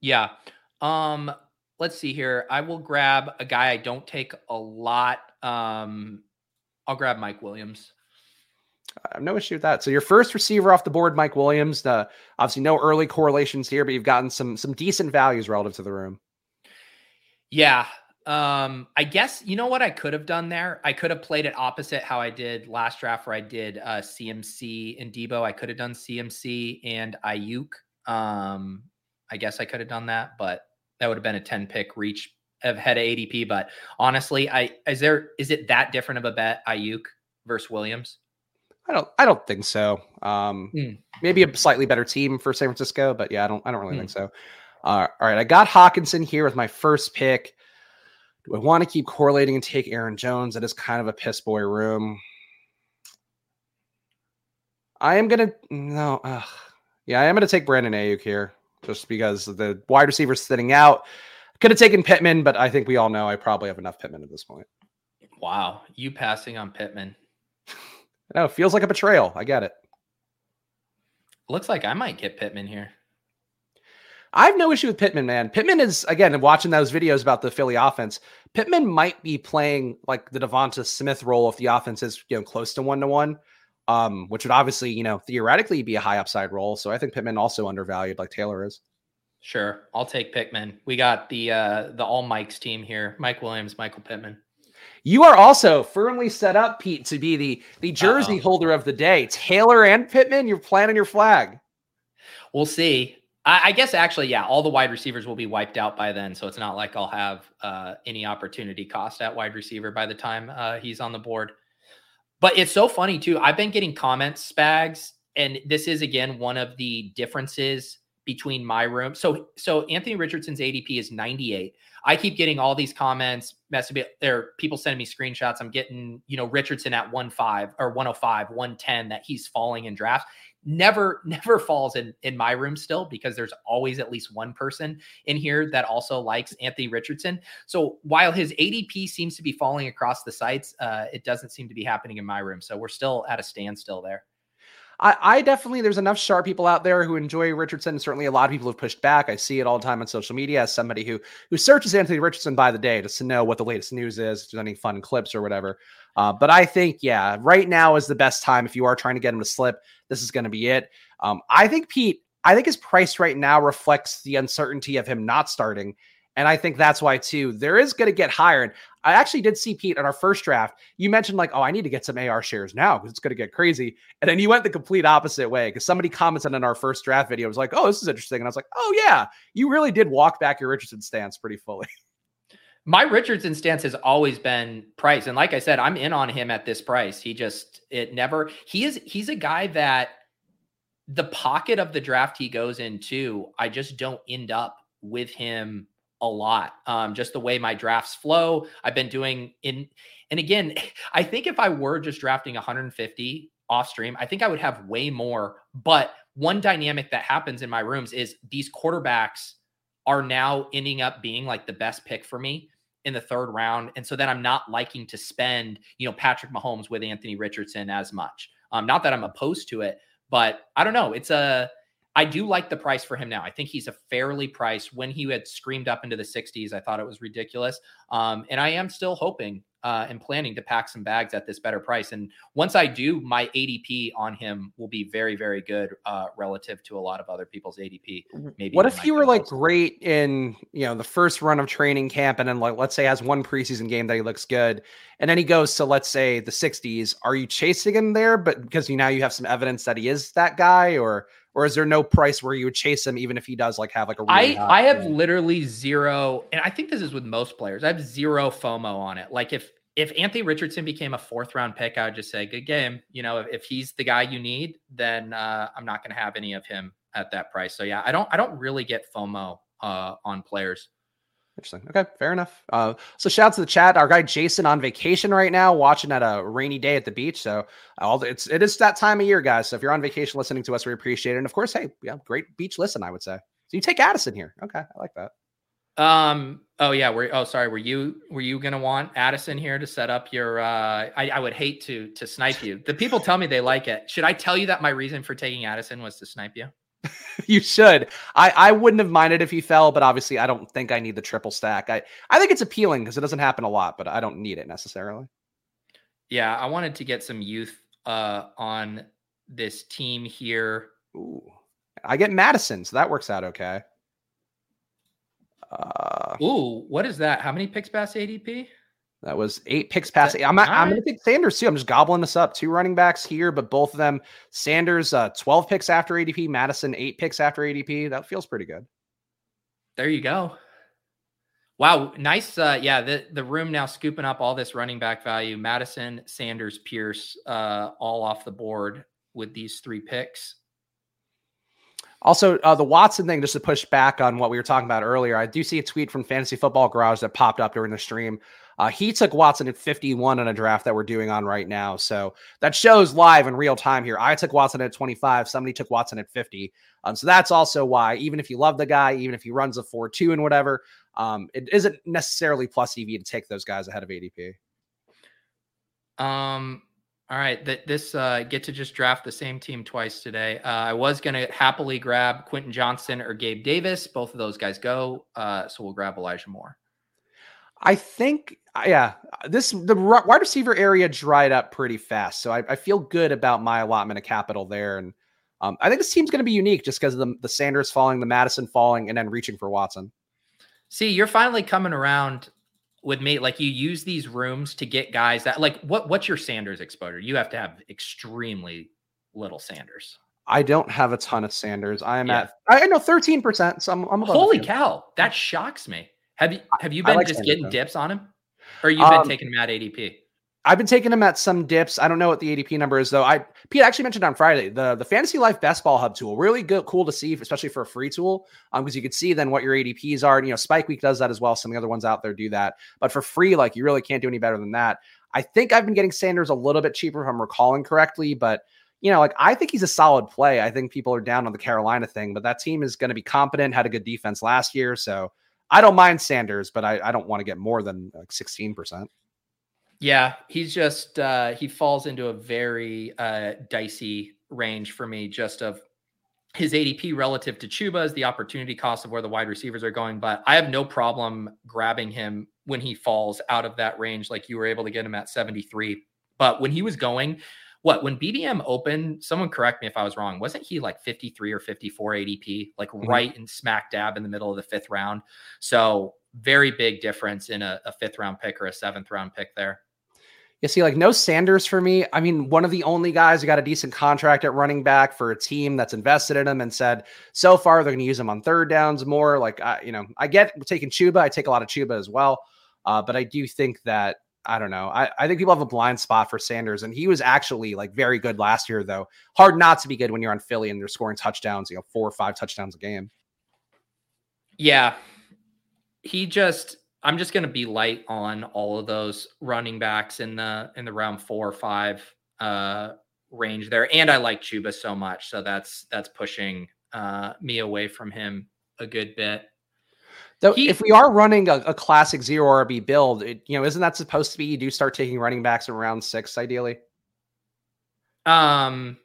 Speaker 1: Yeah. Um let's see here. I will grab a guy i don't take a lot. Um i'll grab mike williams
Speaker 2: I have no issue with that. So your first receiver off the board, Mike Williams. Uh, obviously, no early correlations here, but you've gotten some some decent values relative to the room.
Speaker 1: Yeah, um, I guess you know what I could have done there. I could have played it opposite how I did last draft, where I did uh, CMC and Deebo. I could have done CMC and Aiyuk. Um, I guess I could have done that, but that would have been a ten pick reach of head of ADP. But honestly, I is there is it that different of a bet Aiyuk versus Williams?
Speaker 2: I don't. I don't think so. Um, mm. Maybe a slightly better team for San Francisco, but yeah, I don't. I don't really mm. think so. Uh, all right, I got Hockenson here with my first pick. Do I want to keep correlating and take Aaron Jones? That is kind of a piss boy room. I am gonna no. Ugh. Yeah, I am gonna take Brandon Aiyuk here, just because the wide receivers sitting out. Could have taken Pittman, but I think we all know I probably have enough Pittman at this point.
Speaker 1: Wow, you passing on Pittman.
Speaker 2: No, it feels like a betrayal. I get it.
Speaker 1: Looks like I might get Pittman here.
Speaker 2: I have no issue with Pittman, man. Pittman is again watching those videos about the Philly offense. Pittman might be playing like the Devonta Smith role if the offense is you know close to one to one, um, which would obviously you know theoretically be a high upside role. So I think Pittman also undervalued like Taylor is.
Speaker 1: Sure, I'll take Pittman. We got the uh the all Mike's team here: Mike Williams, Michael Pittman.
Speaker 2: You are also firmly set up, Pete, to be the the jersey Uh-oh. holder of the day. Taylor and Pittman, you're planting your flag.
Speaker 1: We'll see. I, I, guess actually, yeah, all the wide receivers will be wiped out by then, so it's not like I'll have uh, any opportunity cost at wide receiver by the time uh, he's on the board. But it's so funny too. I've been getting comments, Spags, and this is again one of the differences between my room. So so Anthony Richardson's ADP is 98. I keep getting all these comments, message there, people sending me screenshots. I'm getting, you know, Richardson at 105 or 105, 110 that he's falling in drafts. Never, never falls in in my room still because there's always at least one person in here that also likes Anthony Richardson. So while his ADP seems to be falling across the sites, uh, it doesn't seem to be happening in my room. So we're still at a standstill there.
Speaker 2: I, I definitely there's enough sharp people out there who enjoy Richardson. Certainly, a lot of people have pushed back. I see it all the time on social media as somebody who who searches Anthony Richardson by the day just to know what the latest news is, if there's any fun clips or whatever. Uh, but I think, yeah, right now is the best time if you are trying to get him to slip. This is going to be it. Um, I think Pete. I think his price right now reflects the uncertainty of him not starting. And I think that's why, too, there is going to get higher. I actually did see Pete in our first draft. You mentioned, like, oh, I need to get some AR shares now because it's going to get crazy. And then you went the complete opposite way because somebody commented on our first draft video, was like, oh, this is interesting. And I was like, oh, yeah, you really did walk back your Richardson stance pretty fully.
Speaker 1: My Richardson stance has always been price. And like I said, I'm in on him at this price. He just, it never, he is, he's a guy that the pocket of the draft he goes into, I just don't end up with him a lot. Um, just the way my drafts flow. I've been doing in, and again, I think if I were just drafting 150 off stream, I think I would have way more. But one dynamic that happens in my rooms is these quarterbacks are now ending up being like the best pick for me in the third round. And so then I'm not liking to spend, you know, Patrick Mahomes with Anthony Richardson as much. Um, not that I'm opposed to it, but I don't know. It's a, I do like the price for him now. I think he's a fairly priced. When he had screamed up into the 60s, I thought it was ridiculous. Um, and I am still hoping uh, and planning to pack some bags at this better price. And once I do, my ADP on him will be very, very good uh, relative to a lot of other people's ADP.
Speaker 2: Maybe. What if you were like great in you know the first run of training camp, and then like let's say has one preseason game that he looks good, and then he goes to let's say the 60s. Are you chasing him there? But because you now you have some evidence that he is that guy, or or is there no price where you would chase him even if he does like have like a
Speaker 1: really I I have literally zero and I think this is with most players. I have zero FOMO on it. Like if if Anthony Richardson became a fourth round pick, I would just say good game. You know, if, if he's the guy you need, then uh, I'm not going to have any of him at that price. So yeah, I don't I don't really get FOMO uh, on players.
Speaker 2: Interesting. Okay, fair enough. Uh, so shout out to the chat. Our guy Jason on vacation right now, watching at a rainy day at the beach. So all the, it's it is that time of year, guys. So if you're on vacation listening to us, we appreciate it. And of course, hey, yeah, great beach listen. I would say. So you take Addison here. Okay, I like that.
Speaker 1: Um. Oh yeah. We're. Oh, sorry. Were you Were you gonna want Addison here to set up your? uh I, I would hate to to snipe you. The people tell me they like it. Should I tell you that my reason for taking Addison was to snipe you?
Speaker 2: you should. I, I wouldn't have minded if he fell, but obviously I don't think I need the triple stack. I, I think it's appealing because it doesn't happen a lot, but I don't need it necessarily.
Speaker 1: Yeah, I wanted to get some youth uh, on this team here.
Speaker 2: Ooh. I get Mattison, so that works out okay.
Speaker 1: Uh, Ooh, what is that? How many picks past ADP?
Speaker 2: That was eight picks past. I'm, I'm going to take Sanders too. I'm just gobbling this up. Two running backs here, but both of them. Sanders, uh, 12 picks after ADP. Mattison, eight picks after ADP. That feels pretty good.
Speaker 1: There you go. Wow, nice. Uh, yeah, the the room now scooping up all this running back value. Mattison, Sanders, Pierce, uh, all off the board with these three picks.
Speaker 2: Also, uh, the Watson thing, just to push back on what we were talking about earlier, I do see a tweet from Fantasy Football Garage that popped up during the stream uh, he took Watson at 51 in a draft that we're doing on right now. So that shows live in real time here. I took Watson at 25. Somebody took Watson at 50. Um, so that's also why, even if you love the guy, even if he runs a 4 2 and whatever, um, it isn't necessarily plus EV to take those guys ahead of ADP.
Speaker 1: Um, all right, that this uh, get to just draft the same team twice today. Uh, I was gonna happily grab Quentin Johnston or Gabe Davis. Both of those guys go, uh, so we'll grab Elijah Moore.
Speaker 2: I think, yeah, this the wide receiver area dried up pretty fast, so I, I feel good about my allotment of capital there, and um, I think this team's going to be unique just because of the, the Sanders falling, the Mattison falling, and then reaching for Watson.
Speaker 1: See, you're finally coming around with me. Like you use these rooms to get guys that like what what's your Sanders exposure? You have to have extremely little Sanders.
Speaker 2: I don't have a ton of Sanders. I am yeah. at I know 13%. So I'm, I'm
Speaker 1: Holy cow. That shocks me. Have you have you been like just getting dips on him, or you've been um, taking him at ADP?
Speaker 2: I've been taking him at some dips. I don't know what the ADP number is though. I Pete actually mentioned on Friday the the Fantasy Life Best Ball Hub tool. Really good, cool to see, especially for a free tool, um, because you could see then what your ADPs are. And, you know, Spike Week does that as well. Some of the other ones out there do that, but for free, like you really can't do any better than that. I think I've been getting Sanders a little bit cheaper if I'm recalling correctly, but you know, like I think he's a solid play. I think people are down on the Carolina thing, but that team is going to be competent. Had a good defense last year, so I don't mind Sanders, but I, I don't want to get more than like 16%.
Speaker 1: Yeah, he's just uh he falls into a very uh dicey range for me just of his ADP relative to Chuba is the opportunity cost of where the wide receivers are going, but I have no problem grabbing him when he falls out of that range like you were able to get him at 73. But when he was going what when BBM opened, someone correct me if I was wrong. Wasn't he like 53 or 54 ADP, like mm-hmm. right in smack dab in the middle of the fifth round? So very big difference in a, a fifth round pick or a seventh round pick there.
Speaker 2: You see, like no Sanders for me. I mean, one of the only guys who got a decent contract at running back for a team that's invested in him and said so far they're going to use him on third downs more. Like, I, you know, I get taking Chuba. I take a lot of Chuba as well. Uh, but I do think that I don't know. I, I think people have a blind spot for Sanders, and he was actually like very good last year, though. Hard not to be good when you're on Philly and they're scoring touchdowns, you know, four or five touchdowns a game.
Speaker 1: Yeah. He just I'm just gonna be light on all of those running backs in the in the round four or five uh range there. And I like Chuba so much. So that's that's pushing uh me away from him a good bit.
Speaker 2: Though, he, if we are running a, a, classic zero RB build, it, you know, isn't that supposed to be you do start taking running backs in round six, ideally?
Speaker 1: Um,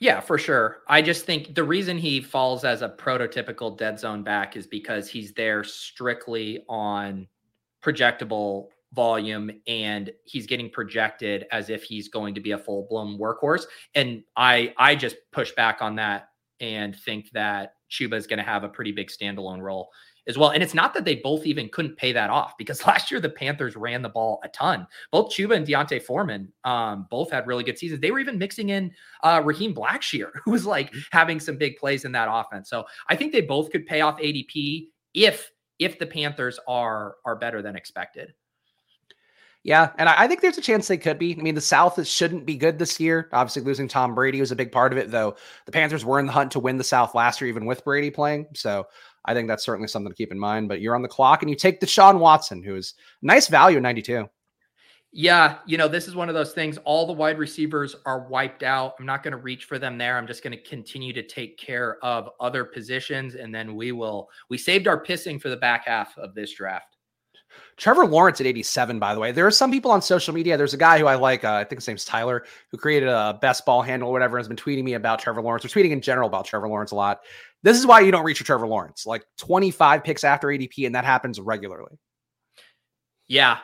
Speaker 1: Yeah, for sure. I just think the reason he falls as a prototypical dead zone back is because he's there strictly on projectable volume and he's getting projected as if he's going to be a full-blown workhorse and I I just push back on that and think that Chuba is going to have a pretty big standalone role as well. And it's not that they both even couldn't pay that off because last year the Panthers ran the ball a ton. Both Chuba and D'Onta Foreman um, both had really good seasons. They were even mixing in uh, Raheem Blackshear, who was like mm-hmm. having some big plays in that offense. So I think they both could pay off ADP if if the Panthers are are better than expected.
Speaker 2: Yeah, and I, think there's a chance they could be. I mean, the South shouldn't be good this year. Obviously, losing Tom Brady was a big part of it, though. The Panthers were in the hunt to win the South last year, even with Brady playing. So I think that's certainly something to keep in mind. But you're on the clock and you take Deshaun Watson, who is nice value at 92.
Speaker 1: Yeah, you know, this is one of those things. All the wide receivers are wiped out. I'm not going to reach for them there. I'm just going to continue to take care of other positions. And then we will, we saved our pissing for the back half of this draft.
Speaker 2: Trevor Lawrence at 87, by the way. There are some people on social media. There's a guy who I like, uh, I think his name's Tyler, who created a best ball handle or whatever, has been tweeting me about Trevor Lawrence or tweeting in general about Trevor Lawrence a lot. This is why you don't reach for Trevor Lawrence. Like 25 picks after ADP, and that happens regularly.
Speaker 1: Yeah.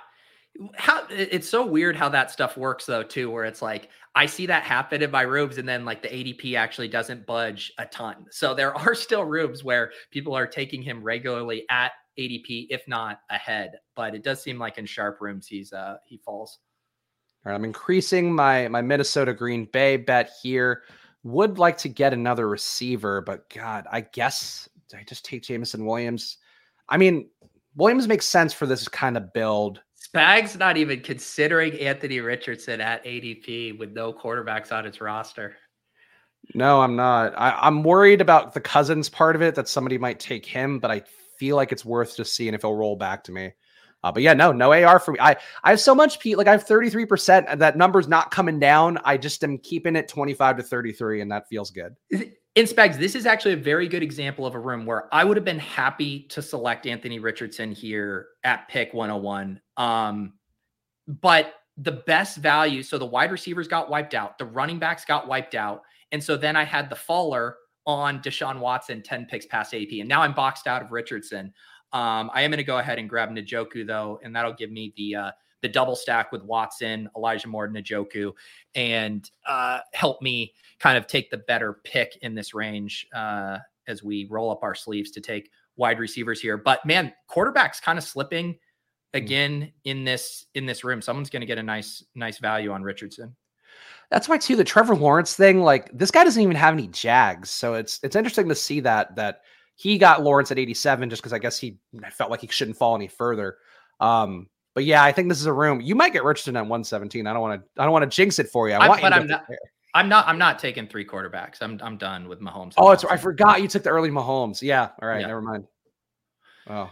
Speaker 1: How it's so weird how that stuff works though, too, where it's like I see that happen in my rooms, and then like the ADP actually doesn't budge a ton. So there are still rooms where people are taking him regularly at ADP, if not ahead. But it does seem like in sharp rooms he's uh he falls.
Speaker 2: All right, I'm increasing my my Minnesota Green Bay bet here. Would like to get another receiver, but God, I guess I just take Jameson Williams. I mean, Williams makes sense for this kind of build.
Speaker 1: Spag's not even considering Anthony Richardson at ADP with no quarterbacks on its roster.
Speaker 2: No, I'm not. I, am worried about the Cousins part of it that somebody might take him, but I feel like it's worth just seeing if he'll roll back to me. Uh, but yeah, no, no AR for me. I I have so much Pete. Like I have 33%, and that number's not coming down. I just am keeping it 25 to 33, and that feels good.
Speaker 1: In Spags, this is actually a very good example of a room where I would have been happy to select Anthony Richardson here at pick 101. Um, but the best value, so the wide receivers got wiped out, the running backs got wiped out. And so then I had the faller on Deshaun Watson 10 picks past AP. And now I'm boxed out of Richardson. Um, I am going to go ahead and grab Njoku though, and that'll give me the uh, the double stack with Watson, Elijah Moore, Njoku, and uh, help me kind of take the better pick in this range uh, as we roll up our sleeves to take wide receivers here. But man, quarterbacks kind of slipping hmm. again in this in this room. Someone's going to get a nice nice value on Richardson.
Speaker 2: That's why too the Trevor Lawrence thing. Like this guy doesn't even have any Jags, so it's it's interesting to see that that he got Lawrence at 87 just because I guess he felt like he shouldn't fall any further. Um, but yeah, I think this is a room you might get Richardson at 117. I don't want to I don't want to jinx it for you. I
Speaker 1: I'm,
Speaker 2: want
Speaker 1: but I'm not. I'm not. I'm not taking three quarterbacks. I'm. I'm done with Mahomes.
Speaker 2: Oh, it's. I forgot you took the early Mahomes. Yeah. All right. Yeah. Never mind. Oh,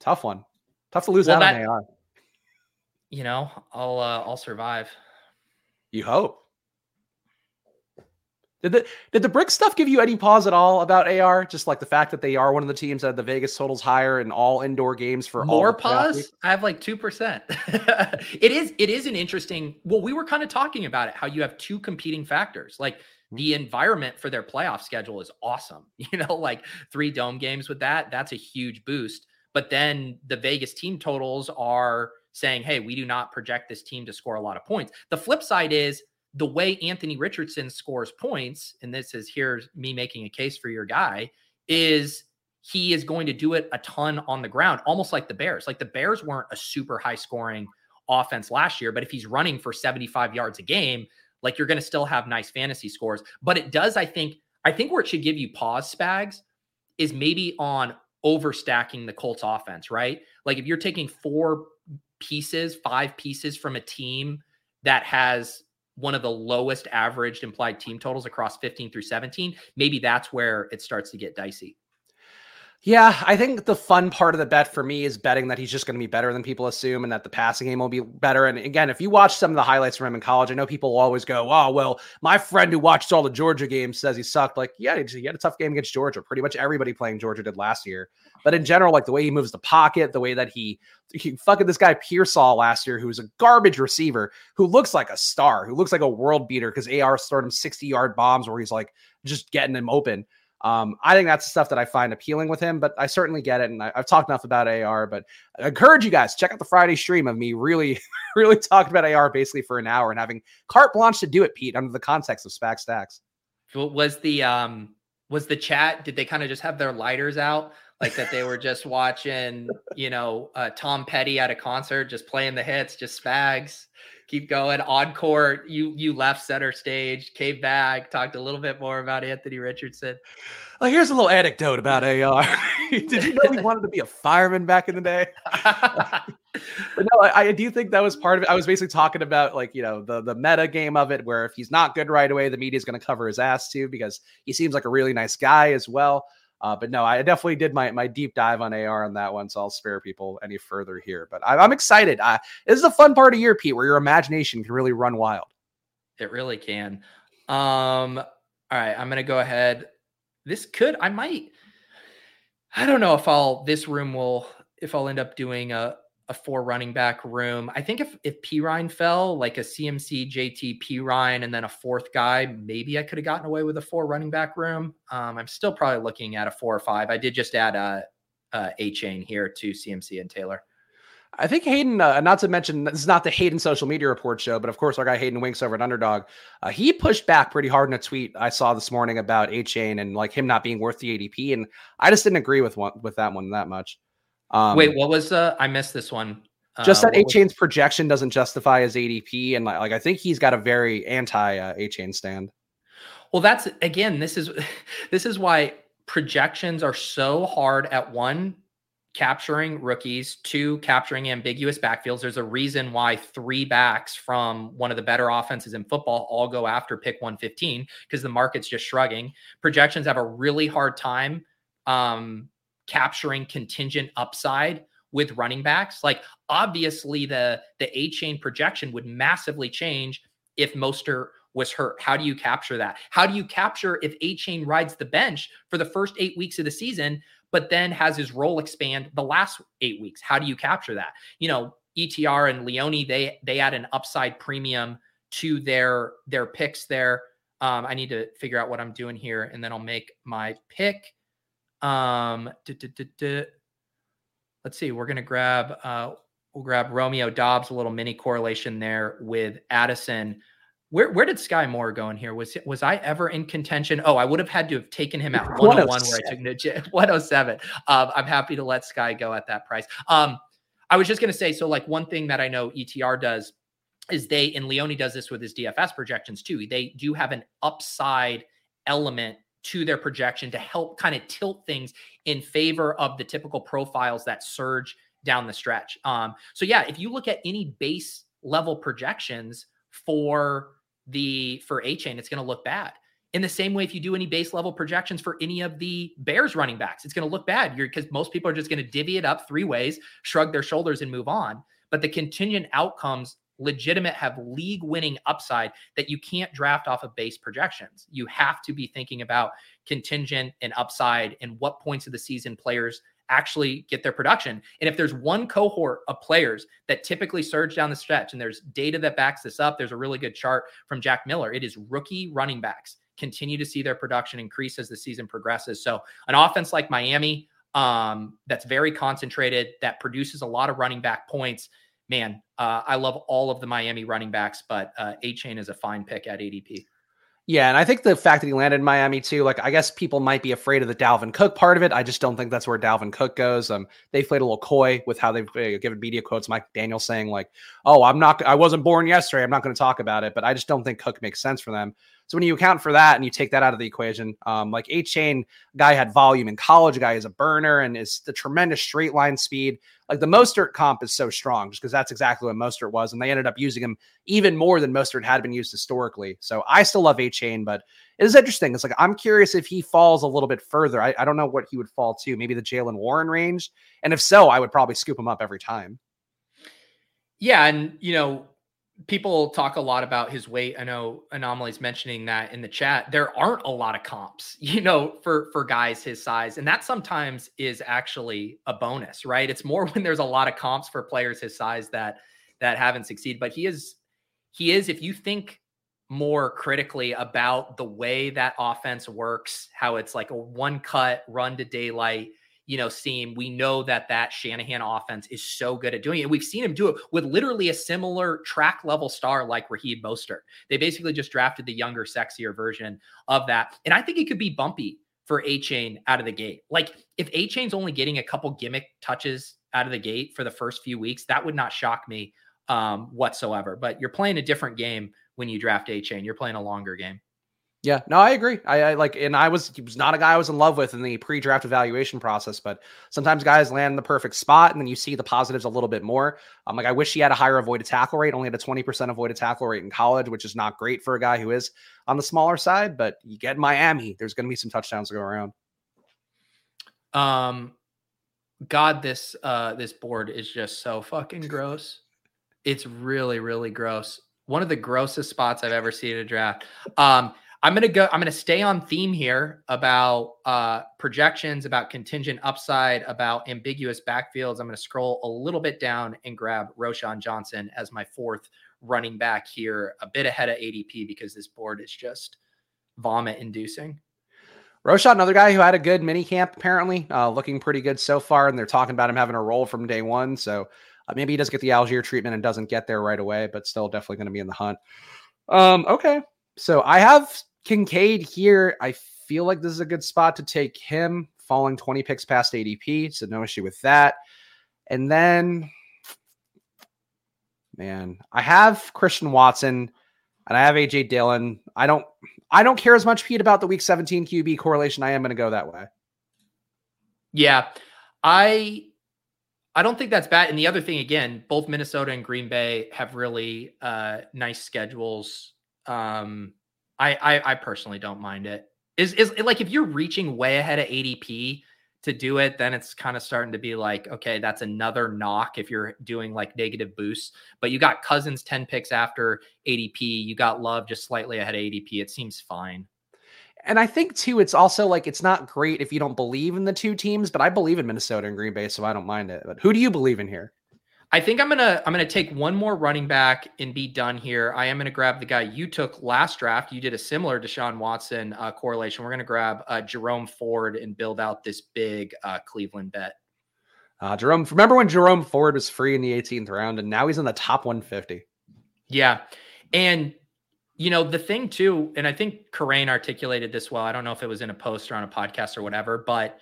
Speaker 2: tough one. Tough to lose well, out that, on AR.
Speaker 1: You know, I'll. Uh, I'll survive.
Speaker 2: You hope. Did the did the brick stuff give you any pause at all about AR? Just like the fact that they are one of the teams that the Vegas totals higher in all indoor games for
Speaker 1: more pause. I have like two percent. it is it is an interesting. Well, we were kind of talking about it. How you have two competing factors. Like the mm-hmm. environment for their playoff schedule is awesome. You know, like three dome games with that. That's a huge boost. But then the Vegas team totals are saying, hey, we do not project this team to score a lot of points. The flip side is the way Anthony Richardson scores points, and this is here's me making a case for your guy, is he is going to do it a ton on the ground, almost like the Bears. Like the Bears weren't a super high scoring offense last year, but if he's running for 75 yards a game, like you're going to still have nice fantasy scores. But it does, I think, I think where it should give you pause, Spags, is maybe on overstacking the Colts offense, right? Like if you're taking four pieces, five pieces from a team that has one of the lowest averaged implied team totals across 15 through 17, maybe that's where it starts to get dicey.
Speaker 2: Yeah, I think the fun part of the bet for me is betting that he's just going to be better than people assume and that the passing game will be better. And again, if you watch some of the highlights from him in college, I know people always go, oh, well, my friend who watched all the Georgia games says he sucked. Like, yeah, he had a tough game against Georgia. Pretty much everybody playing Georgia did last year. But in general, like the way he moves the pocket, the way that he, he fucking this guy Pearsall last year, who's a garbage receiver, who looks like a star, who looks like a world beater because AR started him 60 yard bombs where he's like just getting him open. Um, I think that's the stuff that I find appealing with him, but I certainly get it. And I, have talked enough about AR, but I encourage you guys check out the Friday stream of me really, really talking about AR basically for an hour and having carte blanche to do it, Pete, under the context of SPAC stacks.
Speaker 1: Was the um was the chat? Did they kind of just have their lighters out? Like that they were just watching, you know, uh, Tom Petty at a concert, just playing the hits, just spags keep going. Encore, you you left center stage, came back, talked a little bit more about Anthony Richardson.
Speaker 2: Well, here's a little anecdote about AR. Did you know he wanted to be a fireman back in the day? but no, I, I, do think that was part of it. I was basically talking about like you know the the meta game of it, where if he's not good right away, the media is going to cover his ass too because he seems like a really nice guy as well. Uh, but no, I definitely did my my deep dive on AR on that one, so I'll spare people any further here. But I, am excited. Uh, this is a fun part of year, Pete, where your imagination can really run wild.
Speaker 1: It really can. Um, all right, I'm gonna go ahead. This could, I might. I don't know if I'll. This room will, if I'll end up doing a a four running back room. I think if if Perine fell, like a CMC, JT, Ryan and then a fourth guy, maybe I could have gotten away with a four running back room. Um, I'm still probably looking at a four or five. I did just add a, a Achane here to CMC and Taylor.
Speaker 2: I think Hayden, uh, not to mention, this is not the Hayden social media report show, but of course, our guy Hayden Winks over at Underdog, uh, he pushed back pretty hard in a tweet I saw this morning about Achane and like him not being worth the ADP, and I just didn't agree with one with that one that much.
Speaker 1: Um, Wait, what was uh I missed this one.
Speaker 2: Just uh, that Achane's projection doesn't justify his ADP, and like, like I think he's got a very anti uh, chain stand.
Speaker 1: Well, that's again, this is this is why projections are so hard at one capturing rookies, two capturing ambiguous backfields. There's a reason why three backs from one of the better offenses in football all go after pick 115 because the market's just shrugging. Projections have a really hard time um, capturing contingent upside with running backs. Like obviously the the Achane projection would massively change if Mostert was hurt. How do you capture that? How do you capture if Achane rides the bench for the first eight weeks of the season, but then has his role expand the last eight weeks? How do you capture that? You know, ETR and Leone, they they add an upside premium to their their picks there. Um, I need to figure out what I'm doing here, and then I'll make my pick. Um, let's see. We're gonna grab uh, we'll grab Romeo Doubs. a little mini correlation there with Addison. Where where did Sky Moore go in here? Was was I ever in contention? Oh, I would have had to have taken him at 101 where I took Najee 107. Um, I'm happy to let Sky go at that price. Um, I was just gonna say, so like one thing that I know ETR does is they and Leone does this with his DFS projections too. They do have an upside element to their projection to help kind of tilt things in favor of the typical profiles that surge down the stretch. Um, so yeah, if you look at any base level projections for the for Achane, it's going to look bad. In the same way, if you do any base level projections for any of the Bears running backs, it's going to look bad. Because most people are just going to divvy it up three ways, shrug their shoulders, and move on. But the contingent outcomes legitimate, have league winning upside that you can't draft off of base projections. You have to be thinking about contingent and upside and what points of the season players actually get their production. And if there's one cohort of players that typically surge down the stretch, and there's data that backs this up, there's a really good chart from Jack Miller. It is rookie running backs continue to see their production increase as the season progresses. So an offense like Miami, um, that's very concentrated, that produces a lot of running back points man, uh, I love all of the Miami running backs, but uh, chain is a fine pick at ADP.
Speaker 2: Yeah, and I think the fact that he landed in Miami too, like I guess people might be afraid of the Dalvin Cook part of it. I just don't think that's where Dalvin Cook goes. Um, they played a little coy with how they've uh, given media quotes. Mike McDaniel saying like, "Oh, I'm not, I wasn't born yesterday. I'm not going to talk about it." But I just don't think Cook makes sense for them. So when you account for that and you take that out of the equation, um, like Achane guy had volume in college, guy is a burner and is the tremendous straight line speed. Like the Mostert comp is so strong just because that's exactly what Mostert was. And they ended up using him even more than Mostert had been used historically. So I still love Achane, but it is interesting. It's like I'm curious if he falls a little bit further. I, I don't know what he would fall to, maybe the Jaylen Warren range. And if so, I would probably scoop him up every time.
Speaker 1: Yeah, and you know, people talk a lot about his weight. I know Anomaly's mentioning that in the chat. There aren't a lot of comps, you know, for for guys his size, and that sometimes is actually a bonus, right? It's more when there's a lot of comps for players his size that that haven't succeeded. But he is he is if you think more critically about the way that offense works, how it's like a one cut run to daylight you know, seem we know that that Shanahan offense is so good at doing it. We've seen him do it with literally a similar track level star like Raheem Mostert. They basically just drafted the younger, sexier version of that. And I think it could be bumpy for Achane out of the gate. Like if Achane's only getting a couple gimmick touches out of the gate for the first few weeks, that would not shock me um, whatsoever. But you're playing a different game when you draft Achane. You're playing a longer game.
Speaker 2: Yeah, no, I agree. I, I, like, and I was he was not a guy I was in love with in the pre-draft evaluation process, but sometimes guys land in the perfect spot, and then you see the positives a little bit more. I'm like, I wish he had a higher avoided tackle rate. Only had a 20% avoided tackle rate in college, which is not great for a guy who is on the smaller side. But you get Miami, there's going to be some touchdowns to go around.
Speaker 1: Um, God, this uh this board is just so fucking gross. It's really, really gross. One of the grossest spots I've ever seen in a draft. Um. I'm gonna go. I'm gonna stay on theme here about uh, projections, about contingent upside, about ambiguous backfields. I'm gonna scroll a little bit down and grab Roschon Johnson as my fourth running back here, a bit ahead of ADP because this board is just vomit inducing.
Speaker 2: Roschon, another guy who had a good mini camp, apparently, uh, looking pretty good so far, and they're talking about him having a role from day one. So uh, maybe he does get the Allgeier treatment and doesn't get there right away, but still definitely going to be in the hunt. Um, okay, so I have Kincaid here. I feel like this is a good spot to take him, falling 20 picks past ADP. So no issue with that. And then, man, I have Christian Watson and I have AJ Dillon. I don't I don't care as much, Pete, about the week 17 QB correlation. I am going to go that way.
Speaker 1: Yeah. I I don't think that's bad. And the other thing, again, both Minnesota and Green Bay have really uh, nice schedules. Um, I, I, I personally don't mind it. Is is like if you're reaching way ahead of ADP to do it, then it's kind of starting to be like, okay, that's another knock if you're doing like negative boosts. But you got Cousins 10 picks after ADP, you got Love just slightly ahead of ADP. It seems fine.
Speaker 2: And I think too, it's also like it's not great if you don't believe in the two teams, but I believe in Minnesota and Green Bay, so I don't mind it. But who do you believe in here?
Speaker 1: I think I'm gonna I'm gonna take one more running back and be done here. I am gonna grab the guy you took last draft. You did a similar Deshaun Watson uh, correlation. We're gonna grab uh, Jerome Ford and build out this big uh, Cleveland bet.
Speaker 2: Uh, Jerome, remember when Jerome Ford was free in the 18th round, and now he's in the top 150.
Speaker 1: Yeah, and you know the thing too, and I think Kerrane articulated this well. I don't know if it was in a post or on a podcast or whatever, but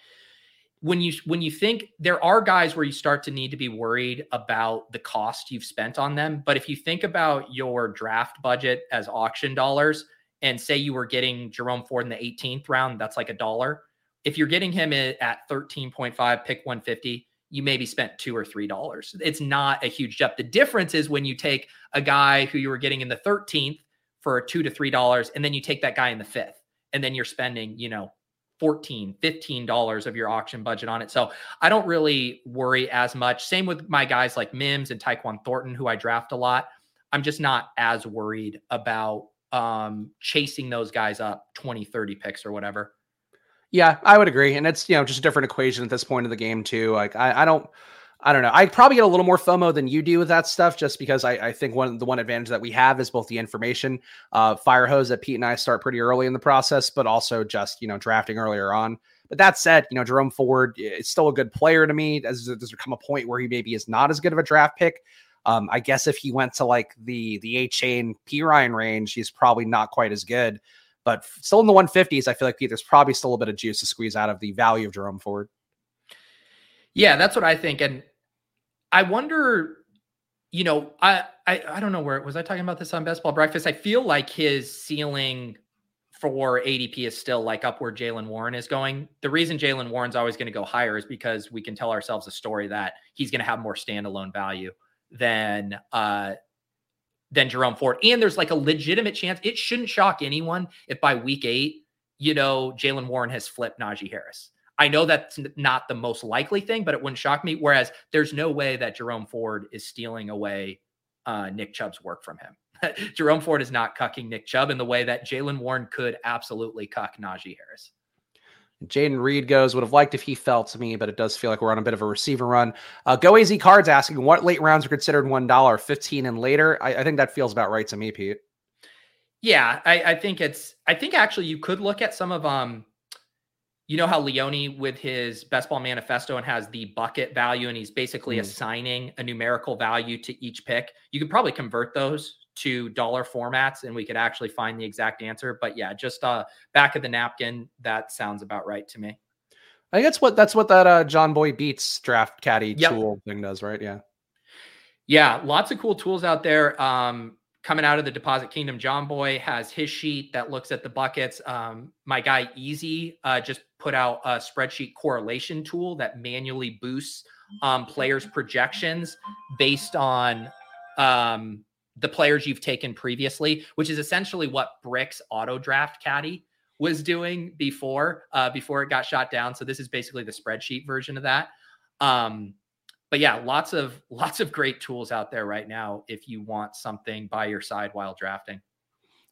Speaker 1: when you when you think there are guys where you start to need to be worried about the cost you've spent on them. But if you think about your draft budget as auction dollars and say you were getting Jerome Ford in the 18th round that's like a dollar. If you're getting him at 13.5 pick 150 you maybe spent two or three dollars. It's not a huge jump. The difference is when you take a guy who you were getting in the 13th for two to three dollars and then you take that guy in the fifth and then you're spending you know 14 15 dollars of your auction budget on it. So i don't really worry as much. Same with my guys like mims and tyquan thornton who i draft a lot. I'm just not as worried about um chasing those guys up 20 30 picks or whatever.
Speaker 2: Yeah i would agree. And it's you know just a different equation at this point of the game too. Like i, I don't I don't know. I probably get a little more FOMO than you do with that stuff, just because I, I think one the one advantage that we have is both the information, uh, fire hose that Pete and I start pretty early in the process, but also just you know drafting earlier on. But that said, you know Jerome Ford is still a good player to me. Does does there come a point where he maybe is not as good of a draft pick? Um, I guess if he went to like the the Achane Perine range, he's probably not quite as good. But still in the 150s, I feel like Pete, there's probably still a bit of juice to squeeze out of the value of Jerome Ford.
Speaker 1: Yeah, that's what I think. And I wonder, you know, I, I I don't know where was I talking about this on Best Ball Breakfast. I feel like his ceiling for ADP is still like up where Jaylen Warren is going. The reason Jaylen Warren's always going to go higher is because we can tell ourselves a story that he's going to have more standalone value than uh than Jerome Ford. And there's like a legitimate chance. It shouldn't shock anyone if by week eight, you know, Jaylen Warren has flipped Najee Harris. I know that's not the most likely thing, but it wouldn't shock me. Whereas there's no way that Jerome Ford is stealing away uh, Nick Chubb's work from him. Jerome Ford is not cucking Nick Chubb in the way that Jaylen Warren could absolutely cuck Najee Harris.
Speaker 2: Jayden Reed goes, would have liked if he fell to me, but it does feel like we're on a bit of a receiver run. Uh, Go AZ Cards asking what late rounds are considered $1, 15 and later. I, I think that feels about right to me, Pete.
Speaker 1: Yeah, I, I, think it's, I think actually you could look at some of, um, you know how Leone with his best ball manifesto and has the bucket value and he's basically mm. assigning a numerical value to each pick. You could probably convert those to dollar formats and we could actually find the exact answer. But yeah, just uh back of the napkin, that sounds about right to me.
Speaker 2: I think that's what that's what that uh John Boy Beats draft caddy yep. tool thing does, right? Yeah.
Speaker 1: Yeah, lots of cool tools out there. Um coming out of the deposit kingdom john boy has his sheet that looks at the buckets um, my guy easy uh, just put out a spreadsheet correlation tool that manually boosts um, players projections based on um, the players you've taken previously, which is essentially what Brick's auto draft caddy was doing before uh, before it got shot down. So this is basically the spreadsheet version of that. Um, but yeah, lots of lots of great tools out there right now if you want something by your side while drafting.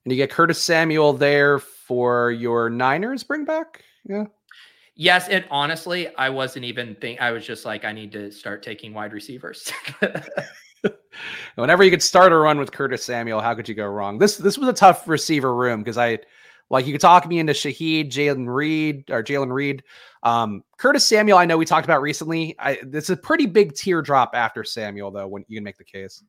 Speaker 2: And you get Curtis Samuel there for your Niners bring back. Yeah.
Speaker 1: Yes, and honestly, I wasn't even think I was just like I need to start taking wide receivers.
Speaker 2: Whenever you could start a run with Curtis Samuel, how could you go wrong? This this was a tough receiver room because I like you could talk me into Shaheed, Jalen Reed, or Jalen Reed. Um, Curtis Samuel, I know we talked about recently. I this is a pretty big tier drop after Samuel, though, when you can make the case.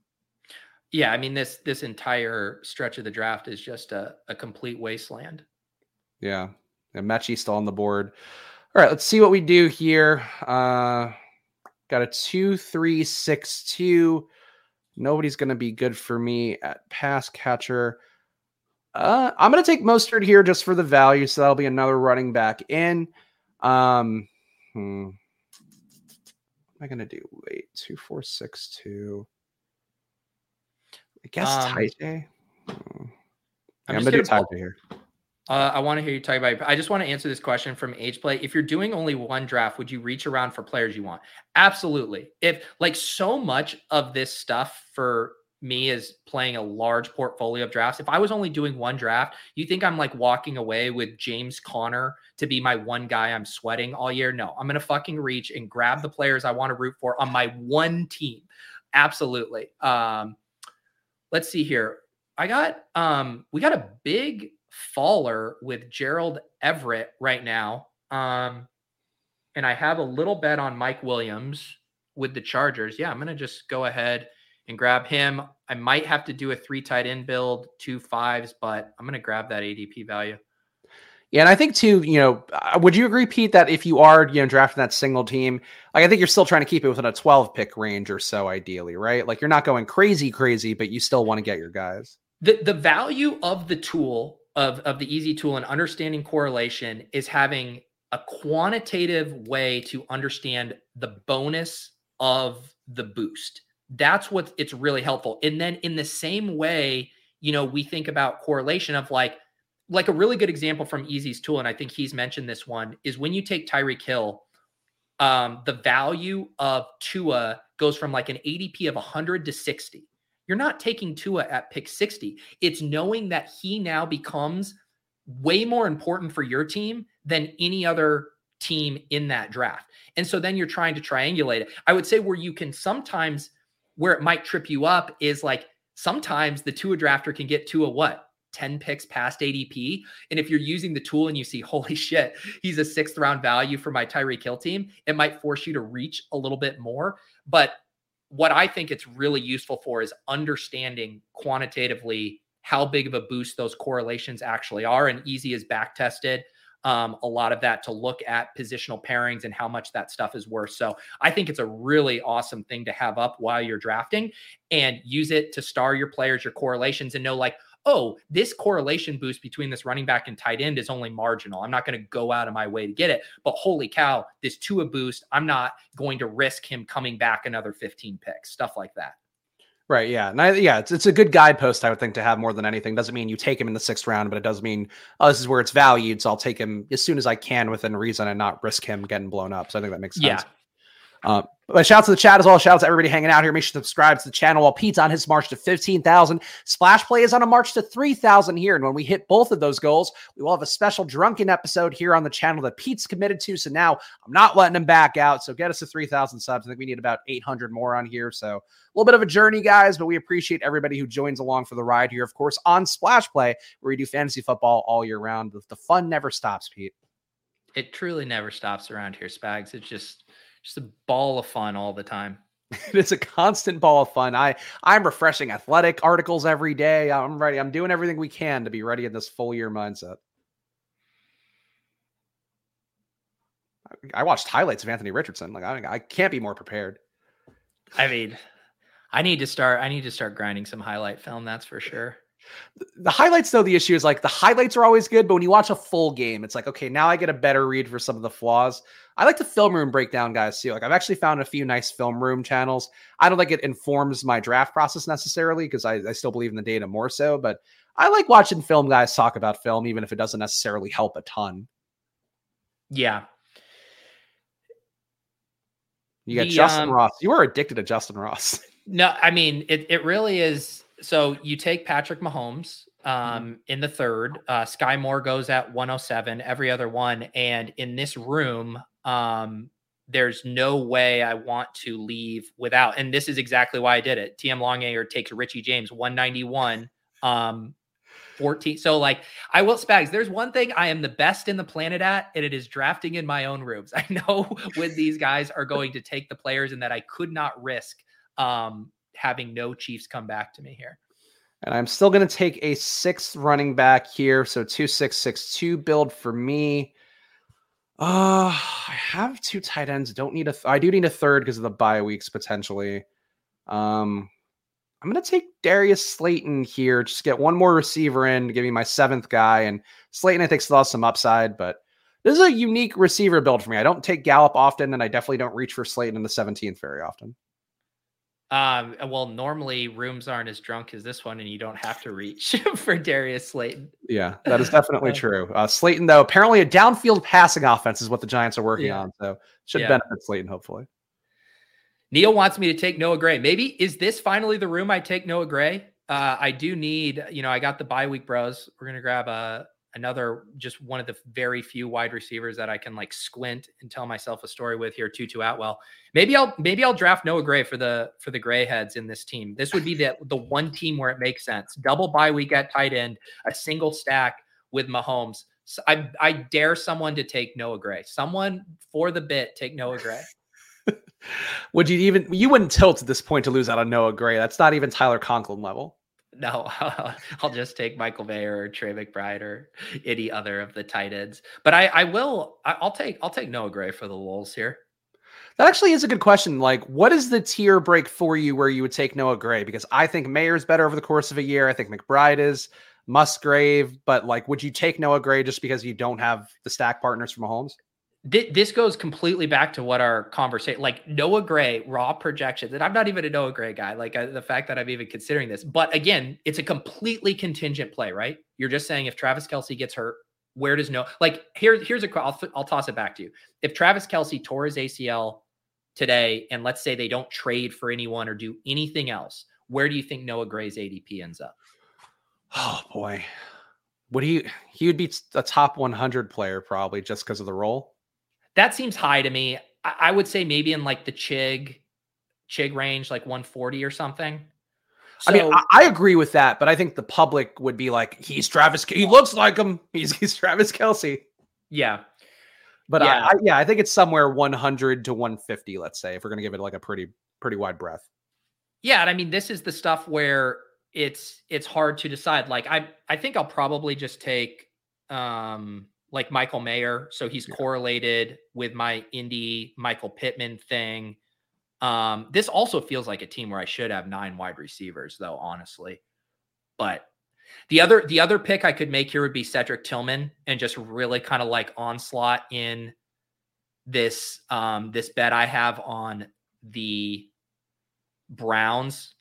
Speaker 1: Yeah, I mean this this entire stretch of the draft is just a, a complete wasteland.
Speaker 2: Yeah. And Metchie still on the board. All right, let's see what we do here. Uh got a two, three, six, two. Nobody's going to be good for me at pass catcher. Uh, I'm going to take Mostert here just for the value, so that'll be another running back in. Um, hmm. What am I going to do? Wait, two, four, six, two. I guess um, Hmm. Yeah, I'm, I'm going to do tight here.
Speaker 1: Uh, I want to hear you talk about. It. I just want to answer this question from Age Play. If you're doing only one draft, would you reach around for players you want? Absolutely. If like so much of this stuff for me is playing a large portfolio of drafts. If I was only doing one draft, you think I'm like walking away with James Conner to be my one guy I'm sweating all year? No, I'm gonna fucking reach and grab the players I want to root for on my one team. Absolutely. Um, let's see here. I got um we got a big faller with Gerald Everett right now. Um, and I have a little bet on Mike Williams with the Chargers. Yeah, I'm going to just go ahead and grab him. I might have to do a three tight end build, two fives, but I'm going to grab that ADP value.
Speaker 2: Yeah, and I think too, you know, uh, would you agree, Pete, that if you are, you know, drafting that single team, like I think you're still trying to keep it within a 12 pick range or so, ideally, right? Like you're not going crazy, crazy, but you still want to get your guys.
Speaker 1: The the value of the tool of, of the easy tool and understanding correlation is having a quantitative way to understand the bonus of the boost. That's what it's really helpful. And then in the same way, you know, we think about correlation of like, like a really good example from Easy's tool, and I think he's mentioned this one, is when you take Tyreek Hill, um, the value of Tua goes from like an ADP of 100 to 60. You're not taking Tua at pick 60. It's knowing that he now becomes way more important for your team than any other team in that draft. And so then you're trying to triangulate it. I would say where you can sometimes, where it might trip you up is like sometimes the Tua drafter can get to a what? 10 picks past ADP. And if you're using the tool and you see, holy shit, he's a sixth round value for my Tyreek Hill team, it might force you to reach a little bit more. But what I think it's really useful for is understanding quantitatively how big of a boost those correlations actually are. And easy is back tested. Um, a lot of that to look at positional pairings and how much that stuff is worth. So I think it's a really awesome thing to have up while you're drafting and use it to star your players, your correlations, and know like, oh, this correlation boost between this running back and tight end is only marginal. I'm not going to go out of my way to get it. But holy cow, this Tua boost, I'm not going to risk him coming back another 15 picks, stuff like that.
Speaker 2: Right. Yeah. And I, yeah, it's, it's a good guidepost, I would think, to have more than anything. Doesn't mean you take him in the sixth round, but it does mean, oh, this is where it's valued. So I'll take him as soon as I can within reason and not risk him getting blown up. So I think that makes sense.
Speaker 1: Yeah.
Speaker 2: Uh, but shout out to the chat as well. Shout out to everybody hanging out here. Make sure to subscribe to the channel while Pete's on his march to 15,000. Splash Play is on a march to 3,000 here. And when we hit both of those goals, we will have a special drunken episode here on the channel that Pete's committed to. So now I'm not letting him back out. So get us to 3,000 subs. I think we need about 800 more on here. So a little bit of a journey, guys, but we appreciate everybody who joins along for the ride here, of course, on Splash Play, where we do fantasy football all year round. The fun never stops, Pete.
Speaker 1: It truly never stops around here, Spags. It's just just a ball of fun all the time.
Speaker 2: it's a constant ball of fun. I I'm refreshing athletic articles every day. I'm ready. I'm doing everything we can to be ready in this full year mindset. I watched highlights of Anthony Richardson. Like I, I can't be more prepared.
Speaker 1: I mean, I need to start. I need to start grinding some highlight film. That's for sure.
Speaker 2: The highlights, though, the issue is like the highlights are always good, but when you watch a full game, it's like, okay, now I get a better read for some of the flaws. I like the film room breakdown guys too. Like I've actually found a few nice film room channels. I don't think it informs my draft process necessarily because I, I still believe in the data more so, but I like watching film guys talk about film, even if it doesn't necessarily help a ton.
Speaker 1: Yeah.
Speaker 2: You got the, Justyn um, Ross. You are addicted to Justyn Ross.
Speaker 1: No, I mean it. It really is. So you take Patrick Mahomes. Um, in the third. Uh, Sky Moore goes at 107, every other one. And in this room, um, there's no way I want to leave without. And this is exactly why I did it. TM Longacre takes Richie James 191. Um, 14. So, like, I will spags. There's one thing I am the best in the planet at, and it is drafting in my own rooms. I know when these guys are going to take the players and that I could not risk um, having no Chiefs come back to me here.
Speaker 2: And I'm still going to take a sixth running back here. So two six six two build for me. Uh, I have two tight ends. Don't need a. Th- I do need a third because of the bye weeks potentially. Um, I'm going to take Darius Slayton here. Just get one more receiver in to give me my seventh guy. And Slayton, I think, still has some upside, but this is a unique receiver build for me. I don't take Gallup often, and I definitely don't reach for Slayton in the 17th very often.
Speaker 1: Um, well, normally rooms aren't as drunk as this one, and you don't have to reach for Darius Slayton.
Speaker 2: Yeah, that is definitely true. Uh, Slayton, though, apparently a downfield passing offense is what the Giants are working yeah. on, so should yeah. benefit Slayton hopefully.
Speaker 1: Neil wants me to take Noah Gray. Maybe is this finally the room I take Noah Gray? Uh, I do need, you know, I got the bye week bros. We're gonna grab a another just one of the very few wide receivers that I can like squint and tell myself a story with here. Tutu Atwell. Maybe I'll maybe I'll draft Noah Gray for the for the Grayheads in this team. This would be the the one team where it makes sense. Double bye week at tight end, a single stack with Mahomes. So I I dare someone to take Noah Gray. Someone for the bit take Noah Gray.
Speaker 2: would you even you wouldn't tilt at this point to lose out on Noah Gray? That's not even Tyler Conklin level.
Speaker 1: No, I'll just take Michael Mayer or Trey McBride or any other of the tight ends. But I, I will. I'll take. I'll take Noah Gray for the Wolves here.
Speaker 2: That actually is a good question. Like, what is the tier break for you where you would take Noah Gray? Because I think Mayer's better over the course of a year. I think McBride is Musgrave, but like, would you take Noah Gray just because you don't have the stack partners from Mahomes?
Speaker 1: This goes completely back to what our conversation like Noah Gray raw projections and I'm not even a Noah Gray guy like uh, the fact that I'm even considering this but again it's a completely contingent play right? You're just saying if Travis Kelce gets hurt where does no like here here's a I'll, I'll toss it back to you. If Travis Kelce tore his ACL today and let's say they don't trade for anyone or do anything else where do you think Noah Gray's ADP ends up?
Speaker 2: Oh boy. Would he he would be a top 100 player probably just because of the role
Speaker 1: that seems high to me. I, I would say maybe in like the Chig, Chig range, like 140 or something.
Speaker 2: So, I mean, I, I, agree with that, but I think the public would be like, he's Travis. He looks like him. He's he's Travis Kelce.
Speaker 1: Yeah.
Speaker 2: But yeah. I, I, yeah, I think it's somewhere 100 to 150. Let's say if we're gonna give it like a pretty pretty wide breath.
Speaker 1: Yeah, and I mean, this is the stuff where it's it's hard to decide. Like, I I think I'll probably just take um like Michael Mayer. So he's yeah. correlated with my indie Michael Pittman thing. Um, this also feels like a team where I should have nine wide receivers, though, honestly. But The other the other pick I could make here would be Cedric Tillman and just really kind of like onslaught in this um this bet I have on the Browns.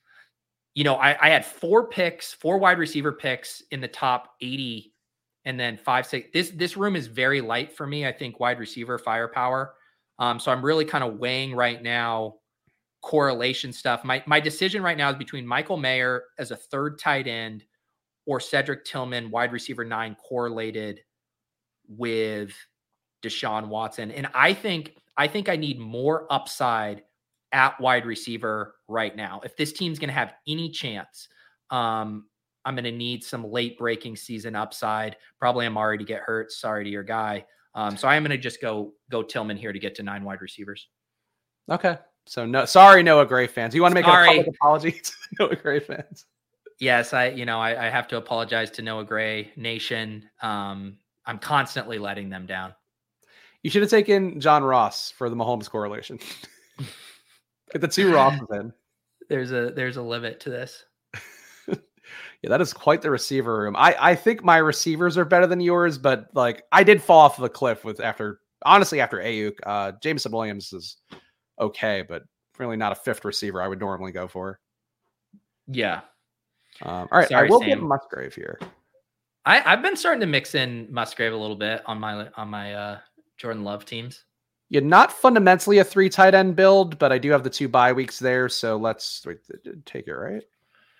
Speaker 1: You know, I, I had four picks, four wide receiver picks in the top 80 and then five, six. This this room is very light for me. I think wide receiver firepower. Um, so I'm really kind of weighing right now correlation stuff. My my decision right now is between Michael Mayer as a third tight end or Cedric Tillman, wide receiver nine, correlated with Deshaun Watson. And I think I think I need more upside at wide receiver right now. If this team's going to have any chance, um, I'm going to need some late breaking season upside. Probably Amari to get hurt. Sorry to your guy. Um, so I am going to just go go Tillman here to get to nine wide receivers.
Speaker 2: Okay. So no, sorry, Noah Gray fans. You want to make sorry. a public apology to Noah Gray fans?
Speaker 1: Yes, I you know I, I, have to apologize to Noah Gray Nation. Um, I'm constantly letting them down.
Speaker 2: You should have taken John Ross for the Mahomes correlation. Get the two Rosses in.
Speaker 1: There's a there's a limit to this.
Speaker 2: Yeah, that is quite the receiver room. I I think my receivers are better than yours, but like I did fall off the cliff with after honestly after Aiyuk. Uh, Jameson Williams is okay, but really not a fifth receiver I would normally go for.
Speaker 1: Yeah.
Speaker 2: Um, all right, Sorry, I will Sam. get Musgrave here.
Speaker 1: I, I've been starting to mix in Musgrave a little bit on my on my uh, Jordan Love teams.
Speaker 2: Yeah, not fundamentally a three tight end build, but I do have the two bye weeks there. So let's wait, take it right.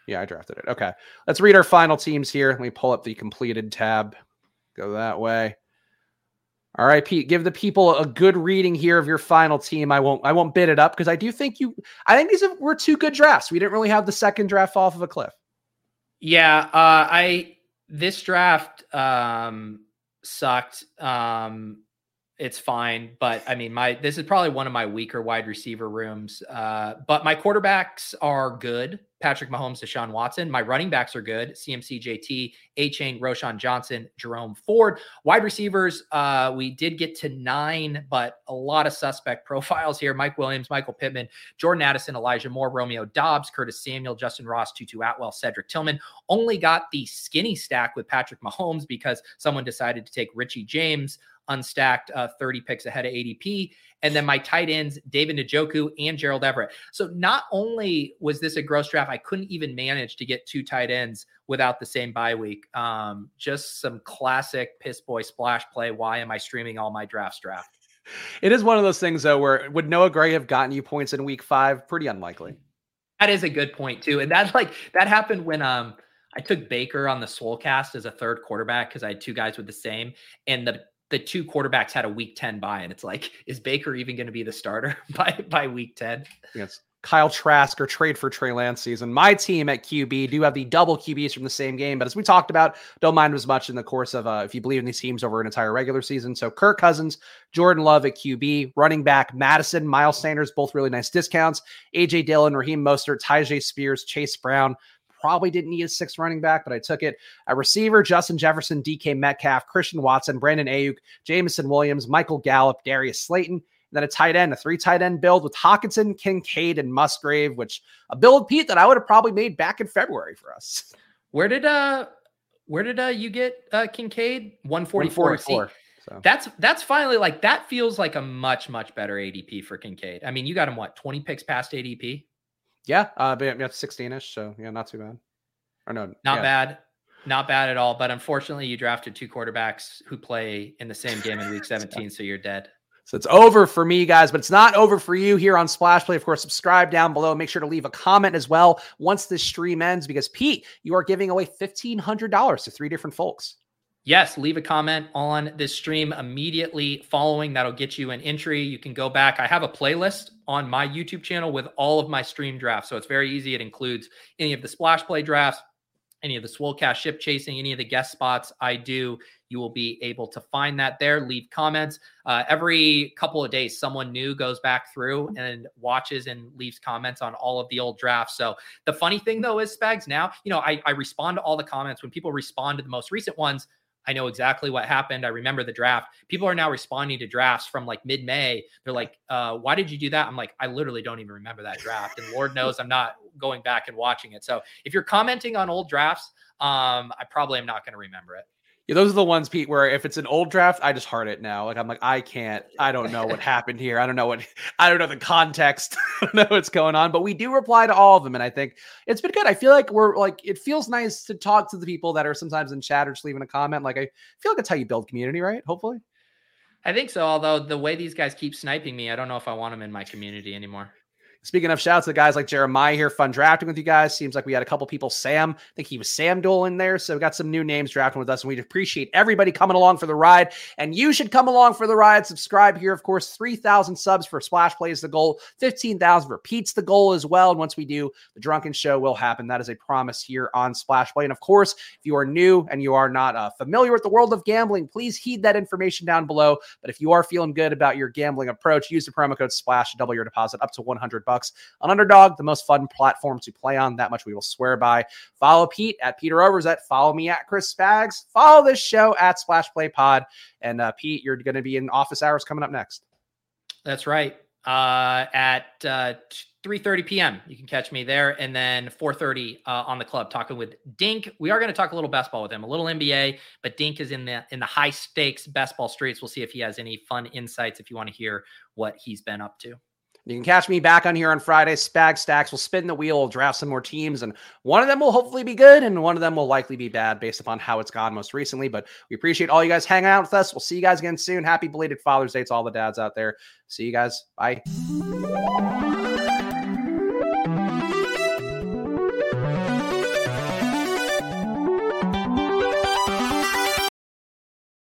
Speaker 2: Yeah, I drafted it. Okay, let's read our final teams here. Let me pull up the completed tab. Go that way. All right, Pete, give the people a good reading here of your final team. I won't I won't bid it up because I do think you I think these were two good drafts. We didn't really have the second draft off of a cliff.
Speaker 1: Yeah, uh I this draft um sucked. Um it's fine. But I mean, my this is probably one of my weaker wide receiver rooms. Uh, but my quarterbacks are good. Patrick Mahomes, Deshaun Watson. My running backs are good. CMC, JT, Achane, Roschon Johnson, Jerome Ford. Wide receivers, uh, we did get to nine, but a lot of suspect profiles here. Mike Williams, Michael Pittman, Jordan Addison, Elijah Moore, Romeo Doubs, Curtis Samuel, Justyn Ross, Tutu Atwell, Cedric Tillman. Only got the skinny stack with Patrick Mahomes because someone decided to take Richie James unstacked uh, 30 picks ahead of ADP. And then my tight ends, David Njoku and Gerald Everett. So not only was this a gross draft, I couldn't even manage to get two tight ends without the same bye week. Um, just some classic piss boy splash play. Why am I streaming all my drafts draft?
Speaker 2: It is one of those things though, where would Noah Gray have gotten you points in week five? Pretty unlikely.
Speaker 1: That is a good point too. And that's like that happened when um I took Baker on the Swolecast as a third quarterback because I had two guys with the same, and the the two quarterbacks had a week 10 bye and it's like is baker even going to be the starter by by week 10
Speaker 2: yes Kyle Trask or trade for Trey Lance season. My team at QB do have the double QBs from the same game, but as we talked about, don't mind as much in the course of uh, if you believe in these teams over an entire regular season. So Kirk Cousins, Jordan Love at QB, running back Mattison, Miles Sanders, both really nice discounts. AJ Dillon, Raheem Mostert, Tyjae Spears, Chase Brown, probably didn't need a sixth running back, but I took it. A receiver, Justin Jefferson, DK Metcalf, Christian Watson, Brandon Aiyuk, Jameson Williams, Michael Gallup, Darius Slayton. And then a tight end, a three tight end build with Hockenson, Kincaid, and Musgrave, which a build Pete that I would have probably made back in February for us.
Speaker 1: Where did uh where did uh you get uh Kincaid? 144. 144. So. That's that's finally like that feels like a much much better ADP for Kincaid. I mean, you got him what 20 picks past ADP?
Speaker 2: Yeah, uh, but yeah, 16ish. So yeah, not too bad. Or no,
Speaker 1: not
Speaker 2: yeah.
Speaker 1: bad. Not bad at all. But unfortunately, you drafted two quarterbacks who play in the same game in week 17, so you're dead.
Speaker 2: So it's over for me, guys, but it's not over for you here on Splash Play. Of course, subscribe down below. Make sure to leave a comment as well once this stream ends, because Pete, you are giving away $1,500 to three different folks.
Speaker 1: Yes, leave a comment on this stream immediately following. That'll get you an entry. You can go back. I have a playlist on my YouTube channel with all of my stream drafts. So it's very easy. It includes any of the splash play drafts, any of the Swolecast ship chasing, any of the guest spots I do. You will be able to find that there. Leave comments. Uh, every couple of days, someone new goes back through and watches and leaves comments on all of the old drafts. So the funny thing though is Spags now, you know, I, I respond to all the comments when people respond to the most recent ones. I know exactly what happened. I remember the draft. People are now responding to drafts from like mid May. They're like, uh, why did you do that? I'm like, I literally don't even remember that draft. And Lord knows I'm not going back and watching it. So if you're commenting on old drafts, um, I probably am not going to remember it.
Speaker 2: Yeah, those are the ones, Pete, where if it's an old draft, I just heart it now. Like I'm like, I can't, I don't know what happened here. I don't know what I don't know the context. I don't know what's going on. But we do reply to all of them. And I think it's been good. I feel like we're like it feels nice to talk to the people that are sometimes in chat or just leaving a comment. Like I feel like it's how you build community, right? Hopefully.
Speaker 1: I think so. Although the way these guys keep sniping me, I don't know if I want them in my community anymore.
Speaker 2: Speaking of shouts to the guys like Jeremiah here, fun drafting with you guys. Seems like we had a couple people. Sam, I think he was Sam Dole in there. So we got some new names drafting with us, and we appreciate everybody coming along for the ride. And you should come along for the ride. Subscribe here, of course. Three thousand subs for Splash Play is the goal. Fifteen thousand Pete's the goal as well. And once we do, the Drunken Show will happen. That is a promise here on Splash Play. And of course, if you are new and you are not uh, familiar with the world of gambling, please heed that information down below. But if you are feeling good about your gambling approach, use the promo code Splash to double your deposit up to one hundred bucks on Underdog the most fun platform to play on. That much we will swear by. Follow Pete at Peter Overs follow me at Chris Spags. Follow this show at Splash Play Pod. And uh, Pete, you're going to be in office hours coming up next.
Speaker 1: That's right. Uh, at uh, 3:30 p.m. You can catch me there, and then 4:30 uh, on the club talking with Dink. We are going to talk a little basketball with him, a little NBA, but Dink is in the in the high stakes basketball streets. We'll see if he has any fun insights. If you want to hear what he's been up to.
Speaker 2: You can catch me back on here on Friday. Spag Stacks will spin the wheel, draft some more teams, and one of them will hopefully be good, and one of them will likely be bad based upon how it's gone most recently. But we appreciate all you guys hanging out with us. We'll see you guys again soon. Happy belated Father's Day to all the dads out there. See you guys. Bye.